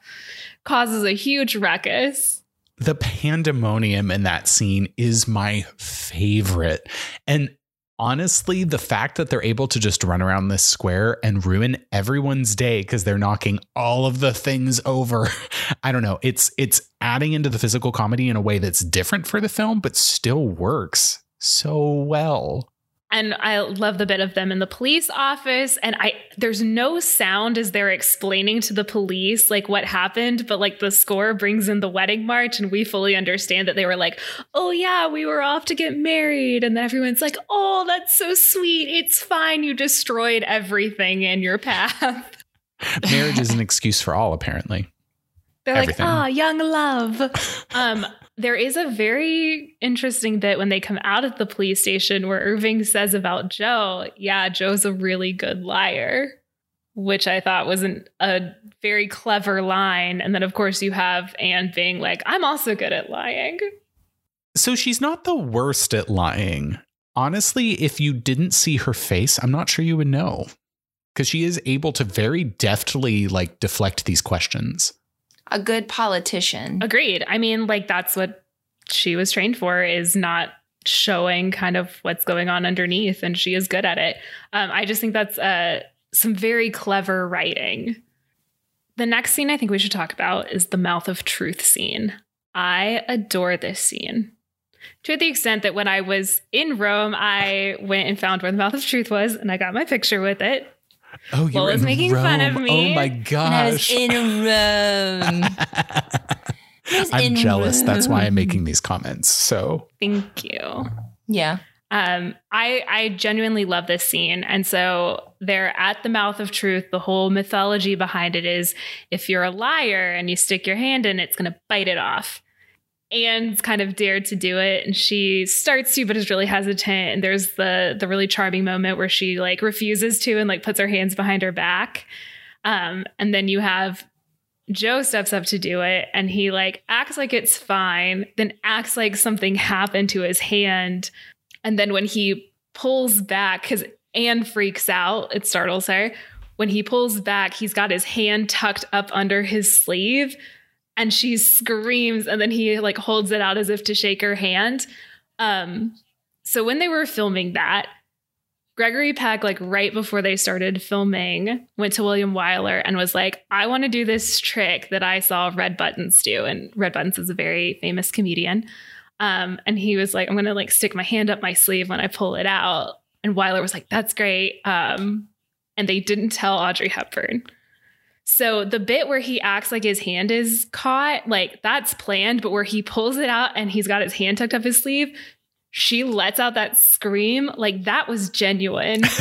causes a huge ruckus. the pandemonium in that scene is my favorite. And honestly, the fact that they're able to just run around this square and ruin everyone's day because they're knocking all of the things over. I don't know. It's it's adding into the physical comedy in a way that's different for the film, but still works so well. And I love the bit of them in the police office and I there's no sound as they're explaining to the police like what happened but like the score brings in the wedding march and we fully understand that they were like oh yeah we were off to get married and then everyone's like oh that's so sweet it's fine you destroyed everything in your path Marriage is an excuse for all, apparently. They're Everything. like, ah, young love. um, there is a very interesting bit when they come out of the police station where Irving says about Joe, yeah, Joe's a really good liar, which I thought was an, a very clever line. And then, of course, you have Anne being like, I'm also good at lying. So she's not the worst at lying. Honestly, if you didn't see her face, I'm not sure you would know. Because she is able to very deftly like deflect these questions. A good politician. Agreed. I mean, like, that's what she was trained for is not showing kind of what's going on underneath, and she is good at it. Um, I just think that's uh, some very clever writing. The next scene I think we should talk about is the mouth of truth scene. I adore this scene to the extent that when I was in Rome, I went and found where the mouth of truth was, and I got my picture with it. Oh, you're Lola's in making fun of Rome. me. Oh my And I was gosh. in Rome. I was I'm in jealous. That's why I'm making these comments. So Thank you. Yeah. Um, I I genuinely love this scene, and so they're at the mouth of truth. The whole mythology behind it is if you're a liar and you stick your hand in, it's going to bite it off. Anne's kind of dared to do it, and she starts to, but is really hesitant. And there's the the really charming moment where she like refuses to and like puts her hands behind her back. Um, and then you have Joe steps up to do it, and he like acts like it's fine, then acts like something happened to his hand. And then when he pulls back, because Anne freaks out, it startles her. When he pulls back, he's got his hand tucked up under his sleeve and she screams and then he like holds it out as if to shake her hand. Um, so when they were filming that, Gregory Peck, like right before they started filming, went to William Wyler and was like, I want to do this trick that I saw Red Buttons do. And Red Buttons is a very famous comedian. Um, and he was like, I'm going to like stick my hand up my sleeve when I pull it out. And Wyler was like, that's great. Um, and they didn't tell Audrey Hepburn. So the bit where he acts like his hand is caught, like that's planned, but where he pulls it out and he's got his hand tucked up his sleeve, she lets out that scream. Like that was genuine.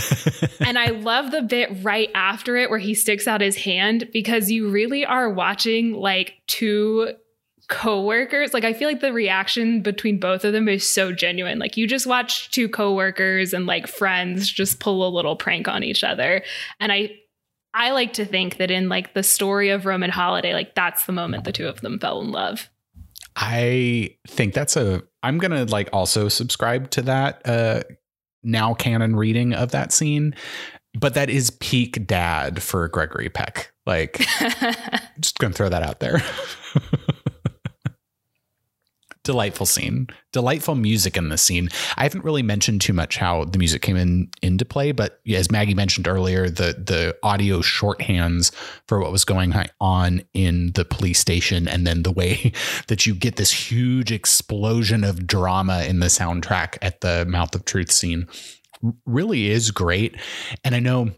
And i love the bit right after it where he sticks out his hand because you really are watching like two co-workers. Like i feel like the reaction between both of them is so genuine. Like you just watch two co-workers and like friends just pull a little prank on each other. And i i like to think that in like the story of roman holiday like that's the moment the two of them fell in love I think that's a I'm going to like also subscribe to that uh now canon reading of that scene, but that is peak dad for Gregory Peck. Like just going to throw that out there. delightful scene delightful music in the scene. I haven't really mentioned too much how the music came in into play but as maggie mentioned earlier the the audio shorthands for what was going on in the police station and then the way that you get this huge explosion of drama in the soundtrack at the mouth of truth scene really is great. And i know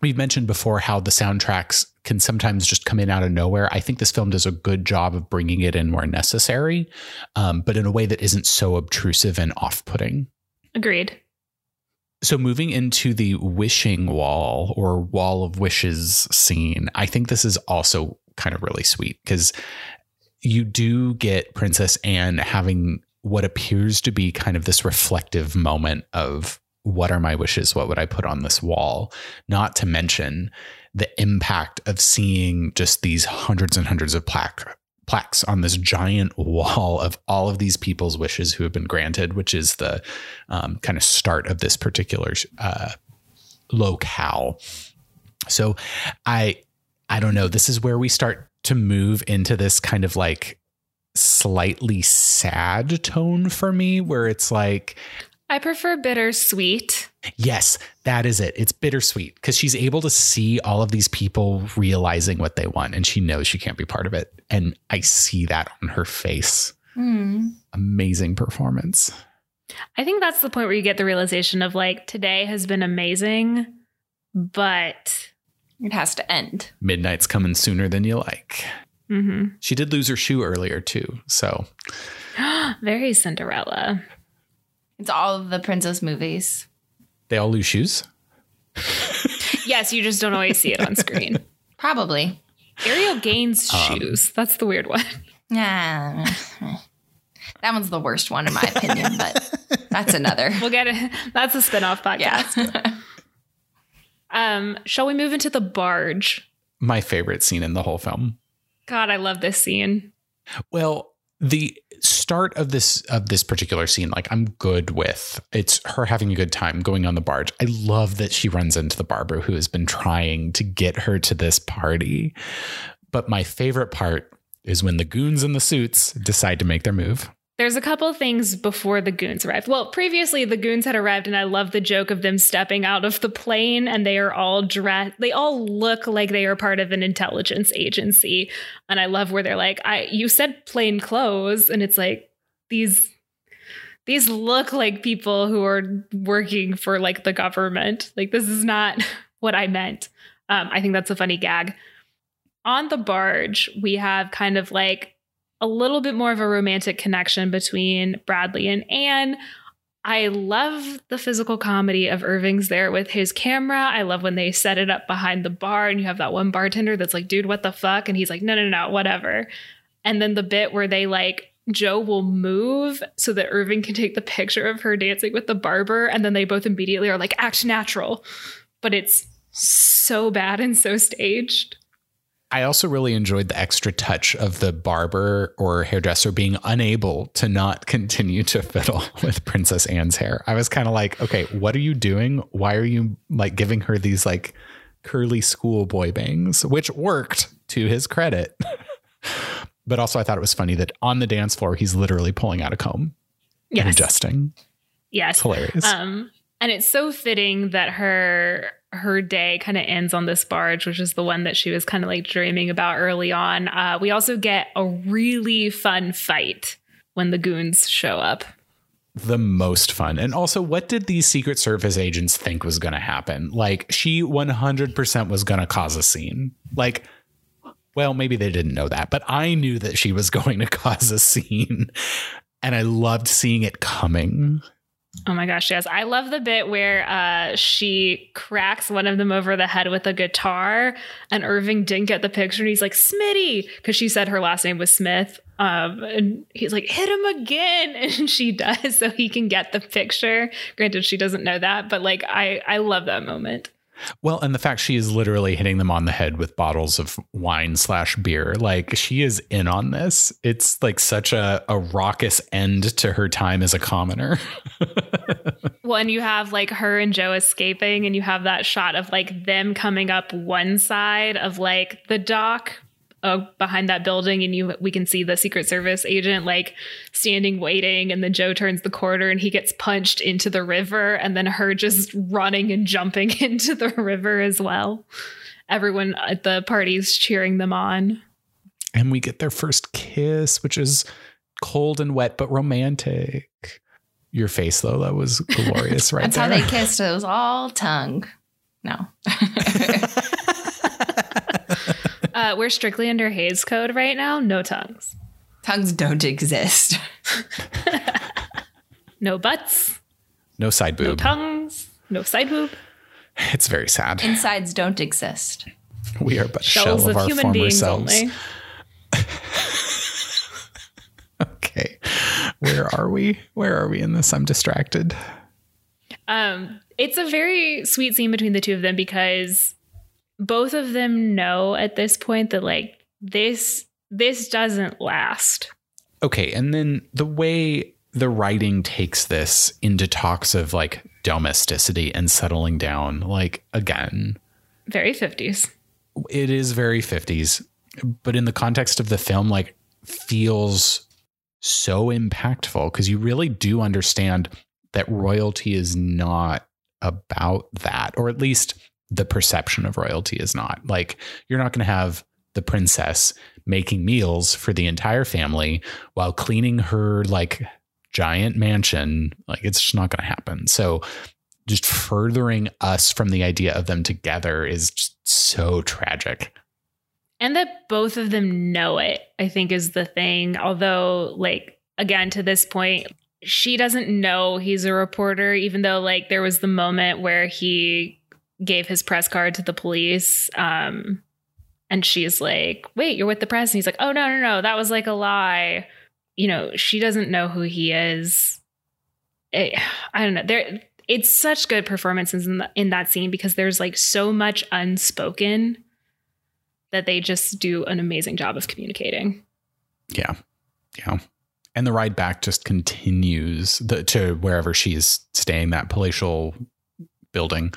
we've mentioned before how the soundtracks can sometimes just come in out of nowhere. I think this film does a good job of bringing it in where necessary, um, but in a way that isn't so obtrusive and off putting. Agreed. So, moving into the wishing wall or wall of wishes scene, I think this is also kind of really sweet because you do get Princess Anne having what appears to be kind of this reflective moment of what are my wishes? What would I put on this wall? Not to mention the impact of seeing just these hundreds and hundreds of plaque, plaques on this giant wall of all of these people's wishes who have been granted, which is the um, kind of start of this particular uh, locale. So I I don't know. This is where we start to move into this kind of like slightly sad tone for me, where it's like I prefer bittersweet. Yes, that is it. It's bittersweet because she's able to see all of these people realizing what they want and she knows she can't be part of it. And I see that on her face. Mm. Amazing performance. I think that's the point where you get the realization of like, today has been amazing, but it has to end. Midnight's coming sooner than you like. Mm-hmm. She did lose her shoe earlier too. So, very Cinderella. It's all of the princess movies. They all lose shoes? yes, you just don't always see it on screen. Probably. Ariel gains um, shoes. That's the weird one. Yeah. That one's the worst one in my opinion, but that's another. We'll get it. That's a spinoff podcast. Yeah. um, shall we move into the barge? My favorite scene in the whole film. God, I love this scene. Well, the start of this of this particular scene like i'm good with it's her having a good time going on the barge. I love that she runs into the barber who has been trying to get her to this party. But my favorite part is when the goons in the suits decide to make their move there's a couple things before the goons arrived. Well, previously the goons had arrived, and I love the joke of them stepping out of the plane and they are all dressed. They all look like they are part of an intelligence agency, and I love where they're like, "I you said plain clothes," and it's like these these look like people who are working for like the government. Like this is not what I meant. Um, I think that's a funny gag. On the barge, we have kind of like a little bit more of a romantic connection between Bradley and Anne. I love the physical comedy of Irving's there with his camera. I love when they set it up behind the bar and you have that one bartender that's like, dude, what the fuck? And he's like, no, no, no, whatever. And then the bit where they like, Joe will move so that Irving can take the picture of her dancing with the barber. And then they both immediately are like, act natural. But it's so bad and so staged. I also really enjoyed the extra touch of the barber or hairdresser being unable to not continue to fiddle with Princess Anne's hair. I was kind of like, okay, what are you doing? Why are you like giving her these like curly schoolboy bangs, which worked to his credit. but also, I thought it was funny that on the dance floor, he's literally pulling out a comb. Yes. and adjusting. Yes. It's hilarious. Um, and it's so fitting that her her day kind of ends on this barge, which is the one that she was kind of like dreaming about early on. Uh, we also get a really fun fight when the goons show up. the most fun. And also, what did these Secret Service agents think was going to happen? Like, she 100% was going to cause a scene. Like, well, maybe they didn't know that, but I knew that she was going to cause a scene. And I loved seeing it coming. Oh my gosh, yes. I love the bit where uh, she cracks one of them over the head with a guitar, and Irving didn't get the picture, and he's like, Smitty, because she said her last name was Smith. Um, and he's like, hit him again. And she does, so he can get the picture. Granted, she doesn't know that, but like, I, I love that moment. Well, and the fact she is literally hitting them on the head with bottles of wine slash beer, like she is in on this. It's like such a, a raucous end to her time as a commoner. Well, and you have like her and Joe escaping, and you have that shot of like them coming up one side of like the dock uh, behind that building, and you we can see the Secret Service agent like standing waiting, and then Joe turns the corner and he gets punched into the river, and then her just running and jumping into the river as well. Everyone at the party's cheering them on. and we get their first kiss, which is cold and wet but romantic. Your face, though, that was glorious, right That's there. how they kissed. It was all tongue. No. Uh, we're strictly under Hays Code right now. No tongues, Tongues don't exist. no butts, no side boob. no tongues, no side boob. it's very sad. Insides don't exist. we are but shells shell of, of our human former beings selves. only. Okay, where are we? Where are we in this? I'm distracted. Um, it's a very sweet scene between the two of them because both of them know at this point that like this this doesn't last. Okay, and then the way the writing takes this into talks of like domesticity and settling down, like again, Very fifties. it is very 50s but in the context of the film like feels so impactful because you really do understand that royalty is not about that or at least the perception of royalty is not like you're not going to have the princess making meals for the entire family while cleaning her like giant mansion like it's just not going to happen so just furthering us from the idea of them together is just so tragic. And that both of them know it, I think is the thing. Although, like, again, to this point, she doesn't know he's a reporter, even though, like, there was the moment where he gave his press card to the police. Um, and she's like, wait, you're with the press? And he's like, oh, no, no, no, that was like a lie. You know, she doesn't know who he is. It, I don't know. There, it's such good performances in, the, in that scene because there's like so much unspoken that they just do an amazing job of communicating. Yeah. Yeah. And the ride back just continues the, to wherever she's staying, that palatial building.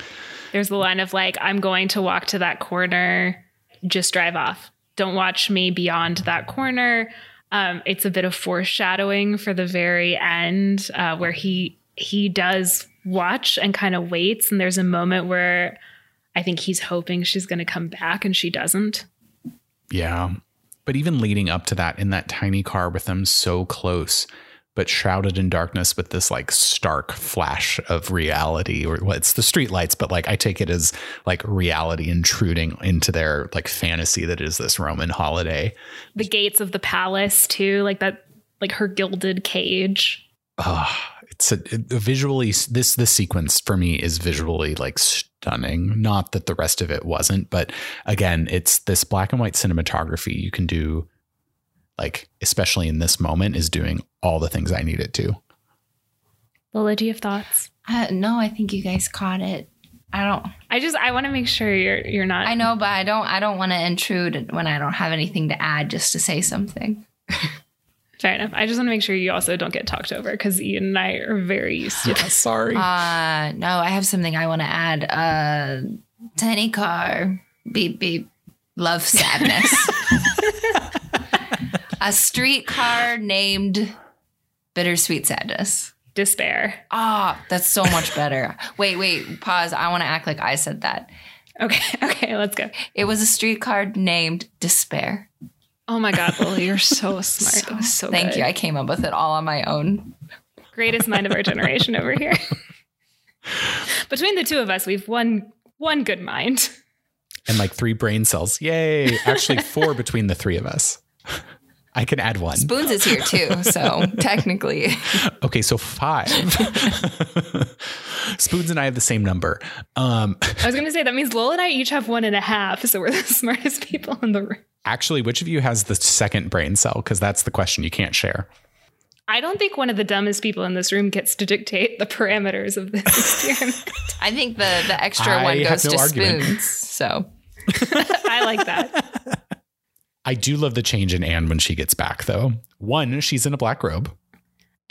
There's the line of like, I'm going to walk to that corner, just drive off. Don't watch me beyond that corner. Um, it's a bit of foreshadowing for the very end uh, where he he does watch and kind of waits, and there's a moment where I think he's hoping she's going to come back, and she doesn't. Yeah. But even leading up to that in that tiny car with them so close, but shrouded in darkness with this like stark flash of reality or well, it's the street lights, but like I take it as like reality intruding into their like fantasy that is this Roman holiday. The gates of the palace too, like that, like her gilded cage. Oh, it's a, it, visually this this sequence for me is visually like stunning. Not that the rest of it wasn't, but again, it's this black and white cinematography you can do like especially in this moment is doing all the things I need it to. Lola, do you have thoughts? Uh, no, I think you guys caught it. I don't. I just I want to make sure you're you're not. I know, but I don't. I don't want to intrude when I don't have anything to add, just to say something. Fair enough. I just want to make sure you also don't get talked over because Ian and I are very used to Yeah, sorry. Uh no, I have something I want to add. Uh, tiny car, beep beep, love sadness. A streetcar named Bittersweet sadness. Despair. Ah, that's so much better. wait, wait, pause. I want to act like I said that. Okay, okay, let's go. It was a streetcar named Despair. Oh my God, Lily, you're so smart. that was so Thank good. you. I came up with it all on my own. Greatest mind of our generation over here. Between the two of us, we've one one good mind. and like three brain cells. Yay. Actually, four between the three of us. I can add one. Spoons is here too, so technically. Okay, so five. Spoons and I have the same number. Um, I was gonna say that means Lowell and I each have one and a half, so we're the smartest people in the room. actually, which of you has the second brain cell? Because that's the question you can't share. I don't think one of the dumbest people in this room gets to dictate the parameters of this experiment. I think the the extra I one goes no to argument. spoons. So I like that. I do love the change in Anne when she gets back, though. One, she's in a black robe.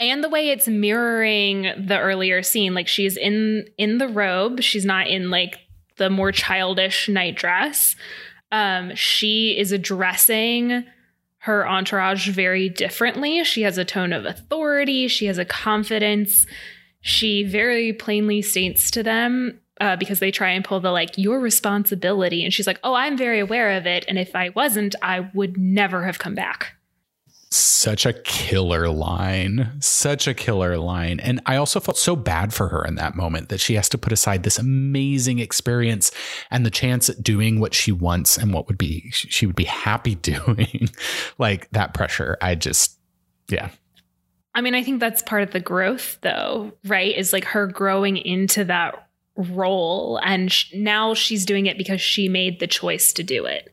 And the way it's mirroring the earlier scene, like she's in in the robe, she's not in like the more childish night dress. Um, she is addressing her entourage very differently. She has a tone of authority. She has a confidence. She very plainly states to them uh, because they try and pull the like your responsibility, and she's like, "Oh, I'm very aware of it, and if I wasn't, I would never have come back." Such a killer line. Such a killer line. And I also felt so bad for her in that moment that she has to put aside this amazing experience and the chance at doing what she wants and what would be she would be happy doing. like that pressure. I just yeah. I mean, I think that's part of the growth, though, right? Is like her growing into that role. And sh- now she's doing it because she made the choice to do it.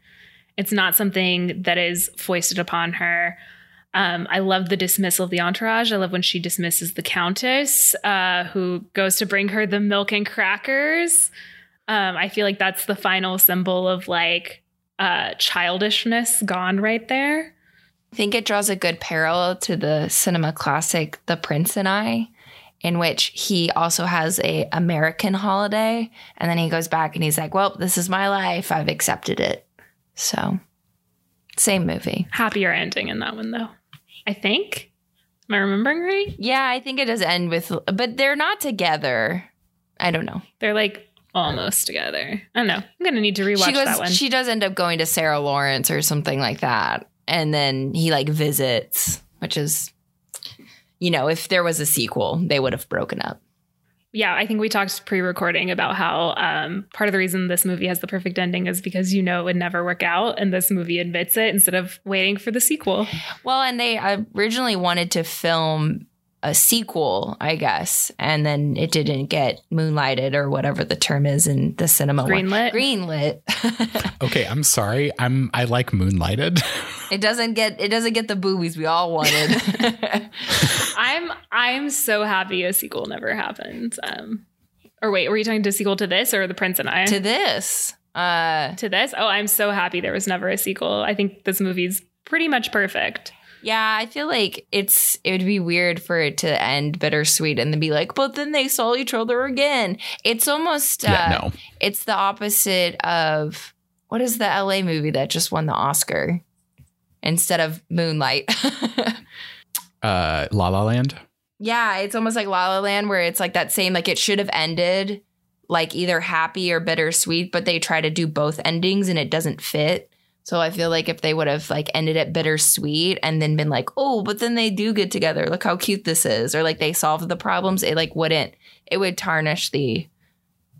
It's not something that is foisted upon her. Um, I love the dismissal of the entourage. I love when she dismisses the countess, uh, who goes to bring her the milk and crackers. Um, I feel like that's the final symbol of like uh, childishness gone right there. I think it draws a good parallel to the cinema classic The Prince and I, in which he also has a American holiday and then he goes back and he's like, "Well, this is my life. I've accepted it." So, same movie. Happier ending in that one, though. I think. Am I remembering right? Yeah, I think it does end with but they're not together. I don't know. They're like almost together. I don't know. I'm gonna need to rewatch she goes that one. she does end up going to Sarah Lawrence or something like that. And then he like visits, which is you know, if there was a sequel, they would have broken up. yeah, I think we talked pre-recording about how um, part of the reason this movie has the perfect ending is because you know it would never work out, and this movie admits it instead of waiting for the sequel. Well, and they originally wanted to film a sequel, I guess, and then it didn't get moonlighted or whatever the term is in the cinema. Greenlit? Greenlit. Okay, I'm sorry. I'm I like moonlighted. it doesn't get it doesn't get the boobies we all wanted. I'm I'm so happy a sequel never happened. Um, or wait, were you talking to sequel to this or The Prince and I? to this. Uh to this? Oh, I'm so happy there was never a sequel. I think this movie's pretty much perfect. Yeah, I feel like it's it would be weird for it to end bittersweet and then be like, but then they saw each other again. It's almost uh, yeah, no. it's the opposite of what is the LA movie that just won the Oscar instead of Moonlight. Uh La La Land. yeah, it's almost like La La Land where it's like that same like it should have ended like either happy or bittersweet, but they try to do both endings and it doesn't fit. So I feel like if they would have like ended it bittersweet and then been like, oh, but then they do get together. Look how cute this is, or like they solved the problems, it like wouldn't. It would tarnish the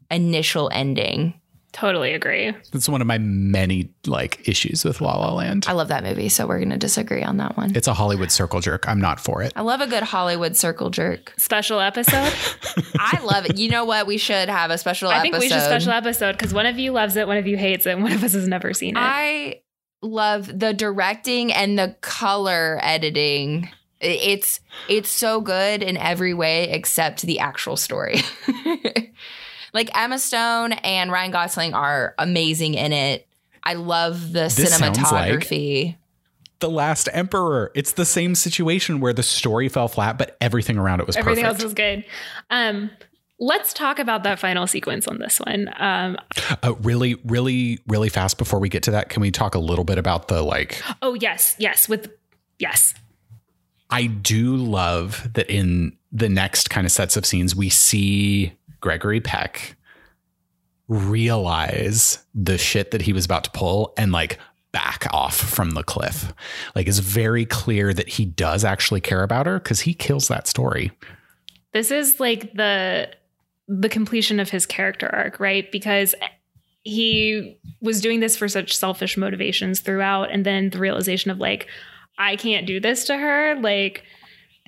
initial ending. Totally agree. That's one of my many like issues with La La Land. I love that movie, so we're gonna disagree on that one. It's a Hollywood circle jerk. I'm not for it. I love a good Hollywood circle jerk. Special episode. I love it. You know what? We should have a special episode. I episode. think we should special episode because one of you loves it, one of you hates it, and one of us has never seen it. I love the directing and the color editing. It's it's so good in every way except the actual story. like Emma Stone and Ryan Gosling are amazing in it. I love the This sounds like- cinematography. The Last Emperor. It's the same situation where the story fell flat, but everything around it was Everything perfect. else was good. Um, let's talk about that final sequence on this one. Um, uh, really, really, really fast before we get to that, can we talk a little bit about the like oh yes, yes, with yes. I do love that in the next kind of sets of scenes, we see Gregory Peck realize the shit that he was about to pull and like back off from the cliff. Like it's very clear that he does actually care about her because he kills that story. This is like the the completion of his character arc, right? Because he was doing this for such selfish motivations throughout and then the realization of like I can't do this to her, like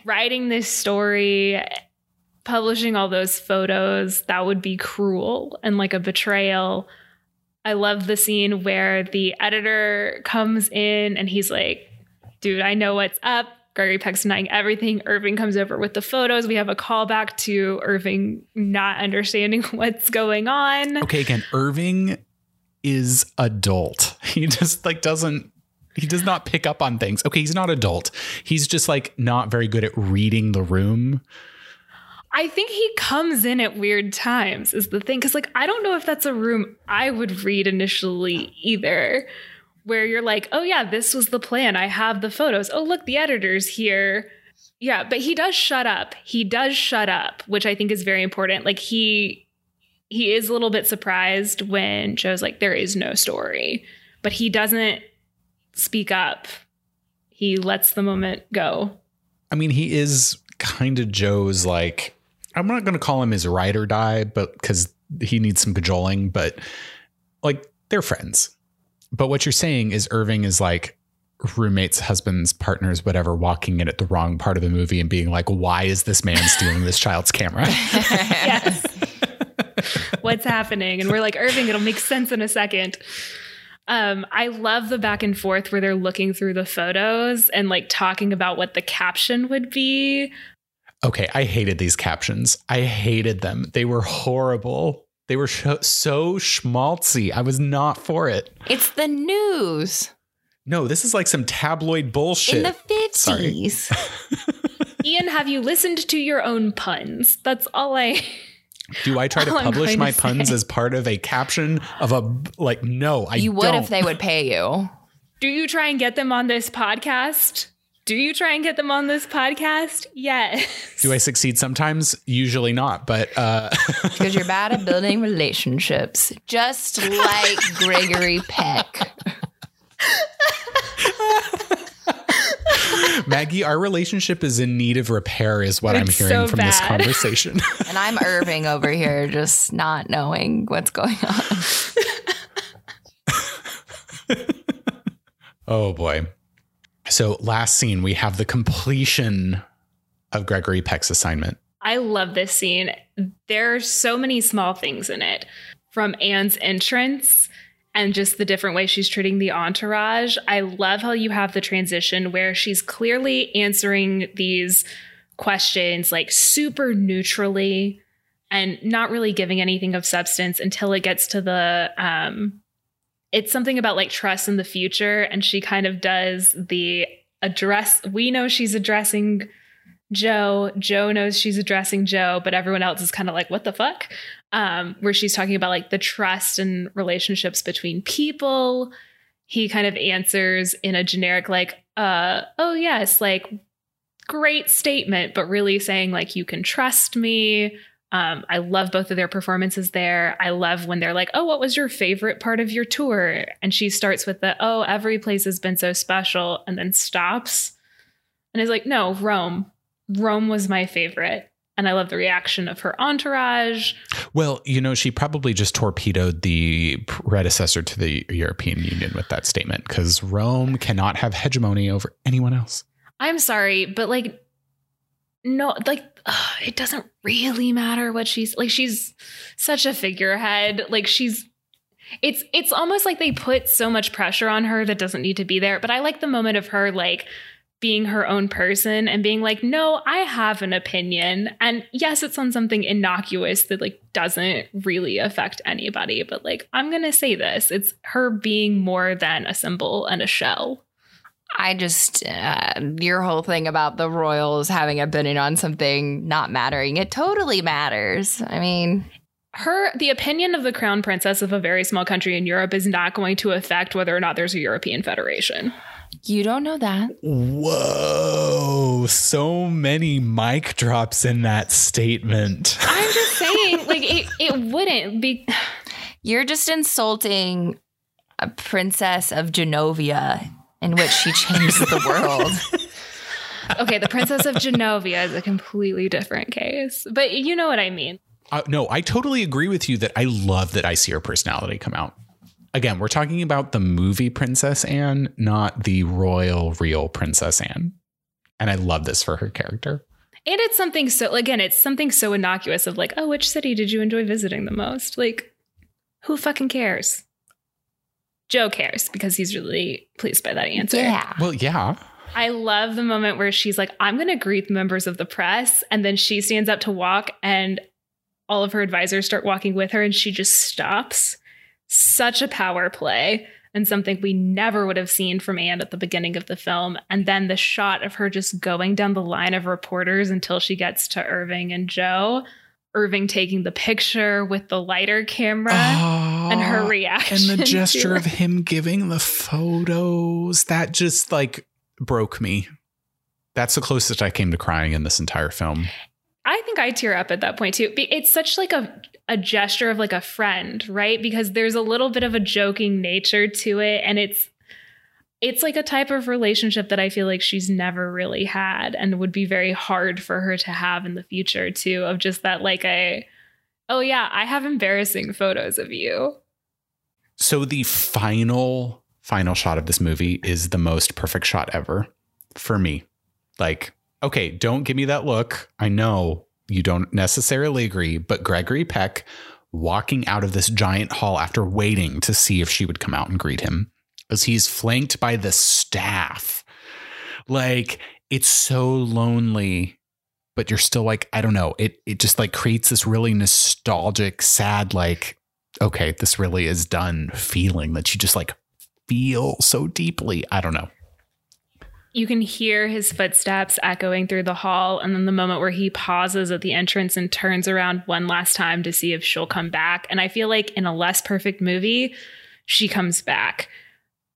writing this story publishing all those photos, that would be cruel and like a betrayal. I love the scene where the editor comes in and he's like, dude, I know what's up. Gregory Peck's denying everything. Irving comes over with the photos. We have a callback to Irving not understanding what's going on. Okay, again, Irving is adult. He just like doesn't he does not pick up on things. Okay, he's not adult. He's just like not very good at reading the room. I think he comes in at weird times, is the thing. Cause, like, I don't know if that's a room I would read initially either, where you're like, oh, yeah, this was the plan. I have the photos. Oh, look, the editor's here. Yeah, but he does shut up. He does shut up, which I think is very important. Like, he. He is a little bit surprised when Joe's like, there is no story, but he doesn't speak up. He lets the moment go. I mean, he is kind of Joe's like I'm not going to call him his ride or die, but because he needs some cajoling, but like they're friends. But what you're saying is Irving is like roommates, husbands, partners, whatever, walking in at the wrong part of the movie and being like, why is this man stealing this child's camera? yes. What's happening? And we're like, Irving, it'll make sense in a second. Um, I love the back and forth where they're looking through the photos and like talking about what the caption would be Okay, I hated these captions. I hated them. They were horrible. They were sh- so schmaltzy. I was not for it. It's the news. No, this is like some tabloid bullshit. In the 50s. Ian, have you listened to your own puns? That's all I. Do I try to publish my to puns as part of a caption of a like? No, I. You would don't. if they would pay you. Do you try and get them on this podcast? Do you try and get them on this podcast? Yes. Do I succeed sometimes? Usually not, but uh because you're bad at building relationships, just like Gregory Peck. Maggie, our relationship is in need of repair, is what it's I'm hearing so from bad. this conversation. and I'm Irving over here, just not knowing what's going on. oh boy. So, last scene, we have the completion of Gregory Peck's assignment. I love this scene. There are so many small things in it from Anne's entrance and just the different way she's treating the entourage. I love how you have the transition where she's clearly answering these questions like super neutrally and not really giving anything of substance until it gets to the um it's something about like trust in the future and she kind of does the address we know she's addressing joe joe knows she's addressing joe but everyone else is kind of like what the fuck? Um, where she's talking about like the trust and relationships between people. He kind of answers in a generic like uh oh yes like great statement but really saying like you can trust me um, I love both of their performances there. I love when they're like, "Oh, what was your favorite part of your tour?" And she starts with the, "Oh, every place has been so special," and then stops, and is like, "No, Rome. Rome was my favorite." And I love the reaction of her entourage. Well, you know, she probably just torpedoed the predecessor to the European Union with that statement because Rome cannot have hegemony over anyone else. I'm sorry, but like no, like ugh, it doesn't really matter what she's like. She's such a figurehead. Like she's, it's it's almost like they put so much pressure on her that doesn't need to be there. But I like the moment of her like being her own person and being like, no, I have an opinion. And yes, it's on something innocuous that like doesn't really affect anybody, but like, I'm to say this. It's her being more than a symbol and a shell. I just, uh, your whole thing about the royals having a opinion on something not mattering, it totally matters. I mean, her, the opinion of the crown princess of a very small country in Europe is not going to affect whether or not there's a European Federation. You don't know that. Whoa, so many mic drops in that statement. I'm just saying, like it, it wouldn't be. You're just insulting a princess of Genovia in which she changes the world. Okay, the Princess of Genovia is a completely different case, but you know what I mean. Uh, no, I totally agree with you that I love that I see her personality come out. Again, we're talking about the movie Princess Anne, not the royal, real Princess Anne. And I love this for her character. And it's something so, again, it's something so innocuous of like, oh, which city did you enjoy visiting the most? Like, who fucking cares? Joe cares because he's really pleased by that answer. Yeah. Well, yeah. I love the moment where she's like, I'm going to greet members of the press. And then she stands up to walk, and all of her advisors start walking with her, and she just stops. Such a power play and something we never would have seen from Anne at the beginning of the film. And then the shot of her just going down the line of reporters until she gets to Irving and Joe. Irving taking the picture with the lighter camera oh, and her reaction. And the gesture of him giving the photos, that just like broke me. That's the closest I came to crying in this entire film. I think I tear up at that point too. It's such like a a gesture of like a friend, right? Because there's a little bit of a joking nature to it and it's it's like a type of relationship that I feel like she's never really had and would be very hard for her to have in the future too of just that like a oh yeah, I have embarrassing photos of you. So the final final shot of this movie is the most perfect shot ever for me. Like, okay, don't give me that look. I know you don't necessarily agree, but Gregory Peck walking out of this giant hall after waiting to see if she would come out and greet him as he's flanked by the staff. Like, it's so lonely but you're still like I don't know. It it just like creates this really nostalgic, sad like okay, this really is done feeling that you just like feel so deeply. I don't know. You can hear his footsteps echoing through the hall, and then the moment where he pauses at the entrance and turns around one last time to see if she'll come back. And I feel like in a less perfect movie, she comes back.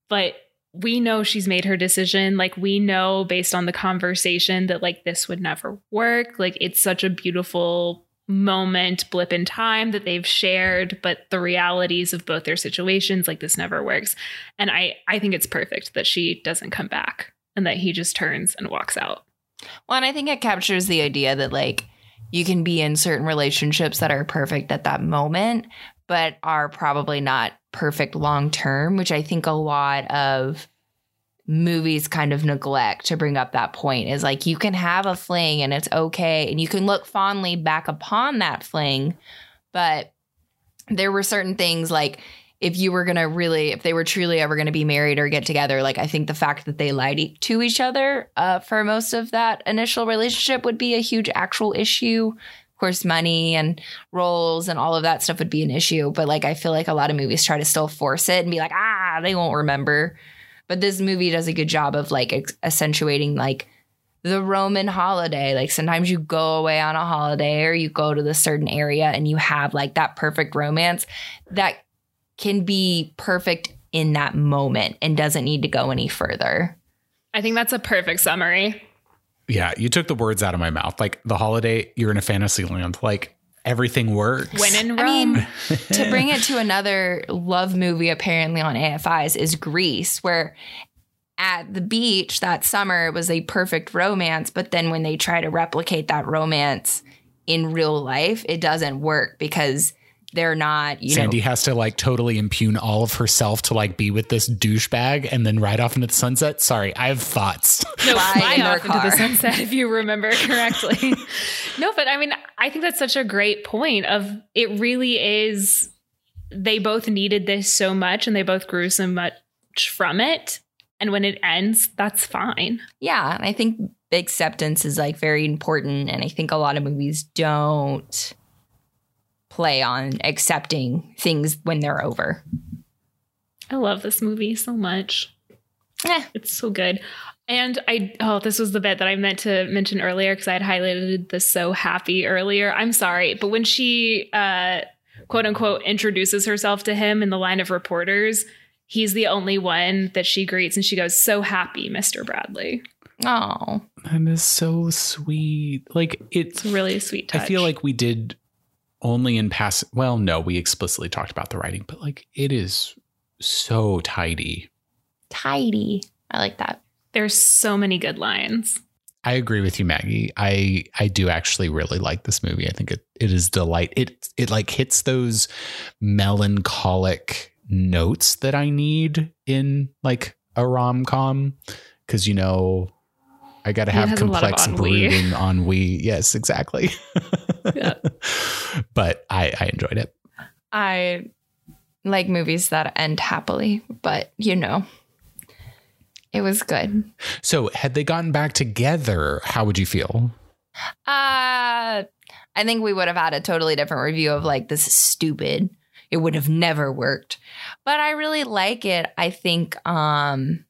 But we know she's made her decision. Like, we know based on the conversation that, like, this would never work. Like, it's such a beautiful moment, blip in time that they've shared, but the realities of both their situations, like, this never works. And I, I think it's perfect that she doesn't come back and that he just turns and walks out. Well, and I think it captures the idea that like you can be in certain relationships that are perfect at that moment, but are probably not perfect long term, which I think a lot of movies kind of neglect to bring up that point is like you can have a fling and it's okay and you can look fondly back upon that fling, but there were certain things like if you were going to really if they were truly ever going to be married or get together like i think the fact that they lied to each other uh, for most of that initial relationship would be a huge actual issue course money and roles and all of that stuff would be an issue but like i feel like a lot of movies try to still force it and be like ah they won't remember but this movie does a good job of like accentuating like the Roman holiday. Like sometimes you go away on a holiday or you go to the certain area and you have like that perfect romance that can be perfect in that moment and doesn't need to go any further. I think that's a perfect summary. Yeah, you took the words out of my mouth. Like the holiday, you're in a fantasy land. Like everything works. When in Rome. I mean, to bring it to another love movie apparently on AFI's is Grease, where at the beach that summer it was a perfect romance, but then when they try to replicate that romance in real life, it doesn't work because they're not, you Sandy know. has to like totally impugn all of herself to like be with this douchebag and then ride off into the sunset. Sorry, I have thoughts. No, Fly fly in their off into the sunset if you remember correctly. no, but I mean, I think that's such a great point of it really is they both needed this so much and they both grew so much from it. And when it ends, that's fine. Yeah, and I think acceptance is like very important and I think a lot of movies don't play on accepting things when they're over. I love this movie so much. Eh. It's so good. And I, oh, this was the bit that I meant to mention earlier because I had highlighted the so happy earlier. I'm sorry. But when she, uh, quote unquote, introduces herself to him in the line of reporters, he's the only one that she greets and she goes, So happy, Mr. Bradley. Oh, That is so sweet. Like it's It's a really sweet touch. I feel like we did only in pass. Well, no, we explicitly talked about the writing, but like it is so tidy. tidy. I like that. there's so many good lines. I agree with you, Maggie. I I do actually really like this movie. I think it it is delight. It it like hits those melancholic notes that I need in like a rom com because you know I got to have has a lot of complex brooding ennui. Yes, exactly. Yeah. But I I enjoyed it. I like movies that end happily, but you know, it was good. So had they gotten back together, how would you feel? Uh, I think we would have had a totally different review of like, this is stupid. It would have never worked. But I really like it. I think, um,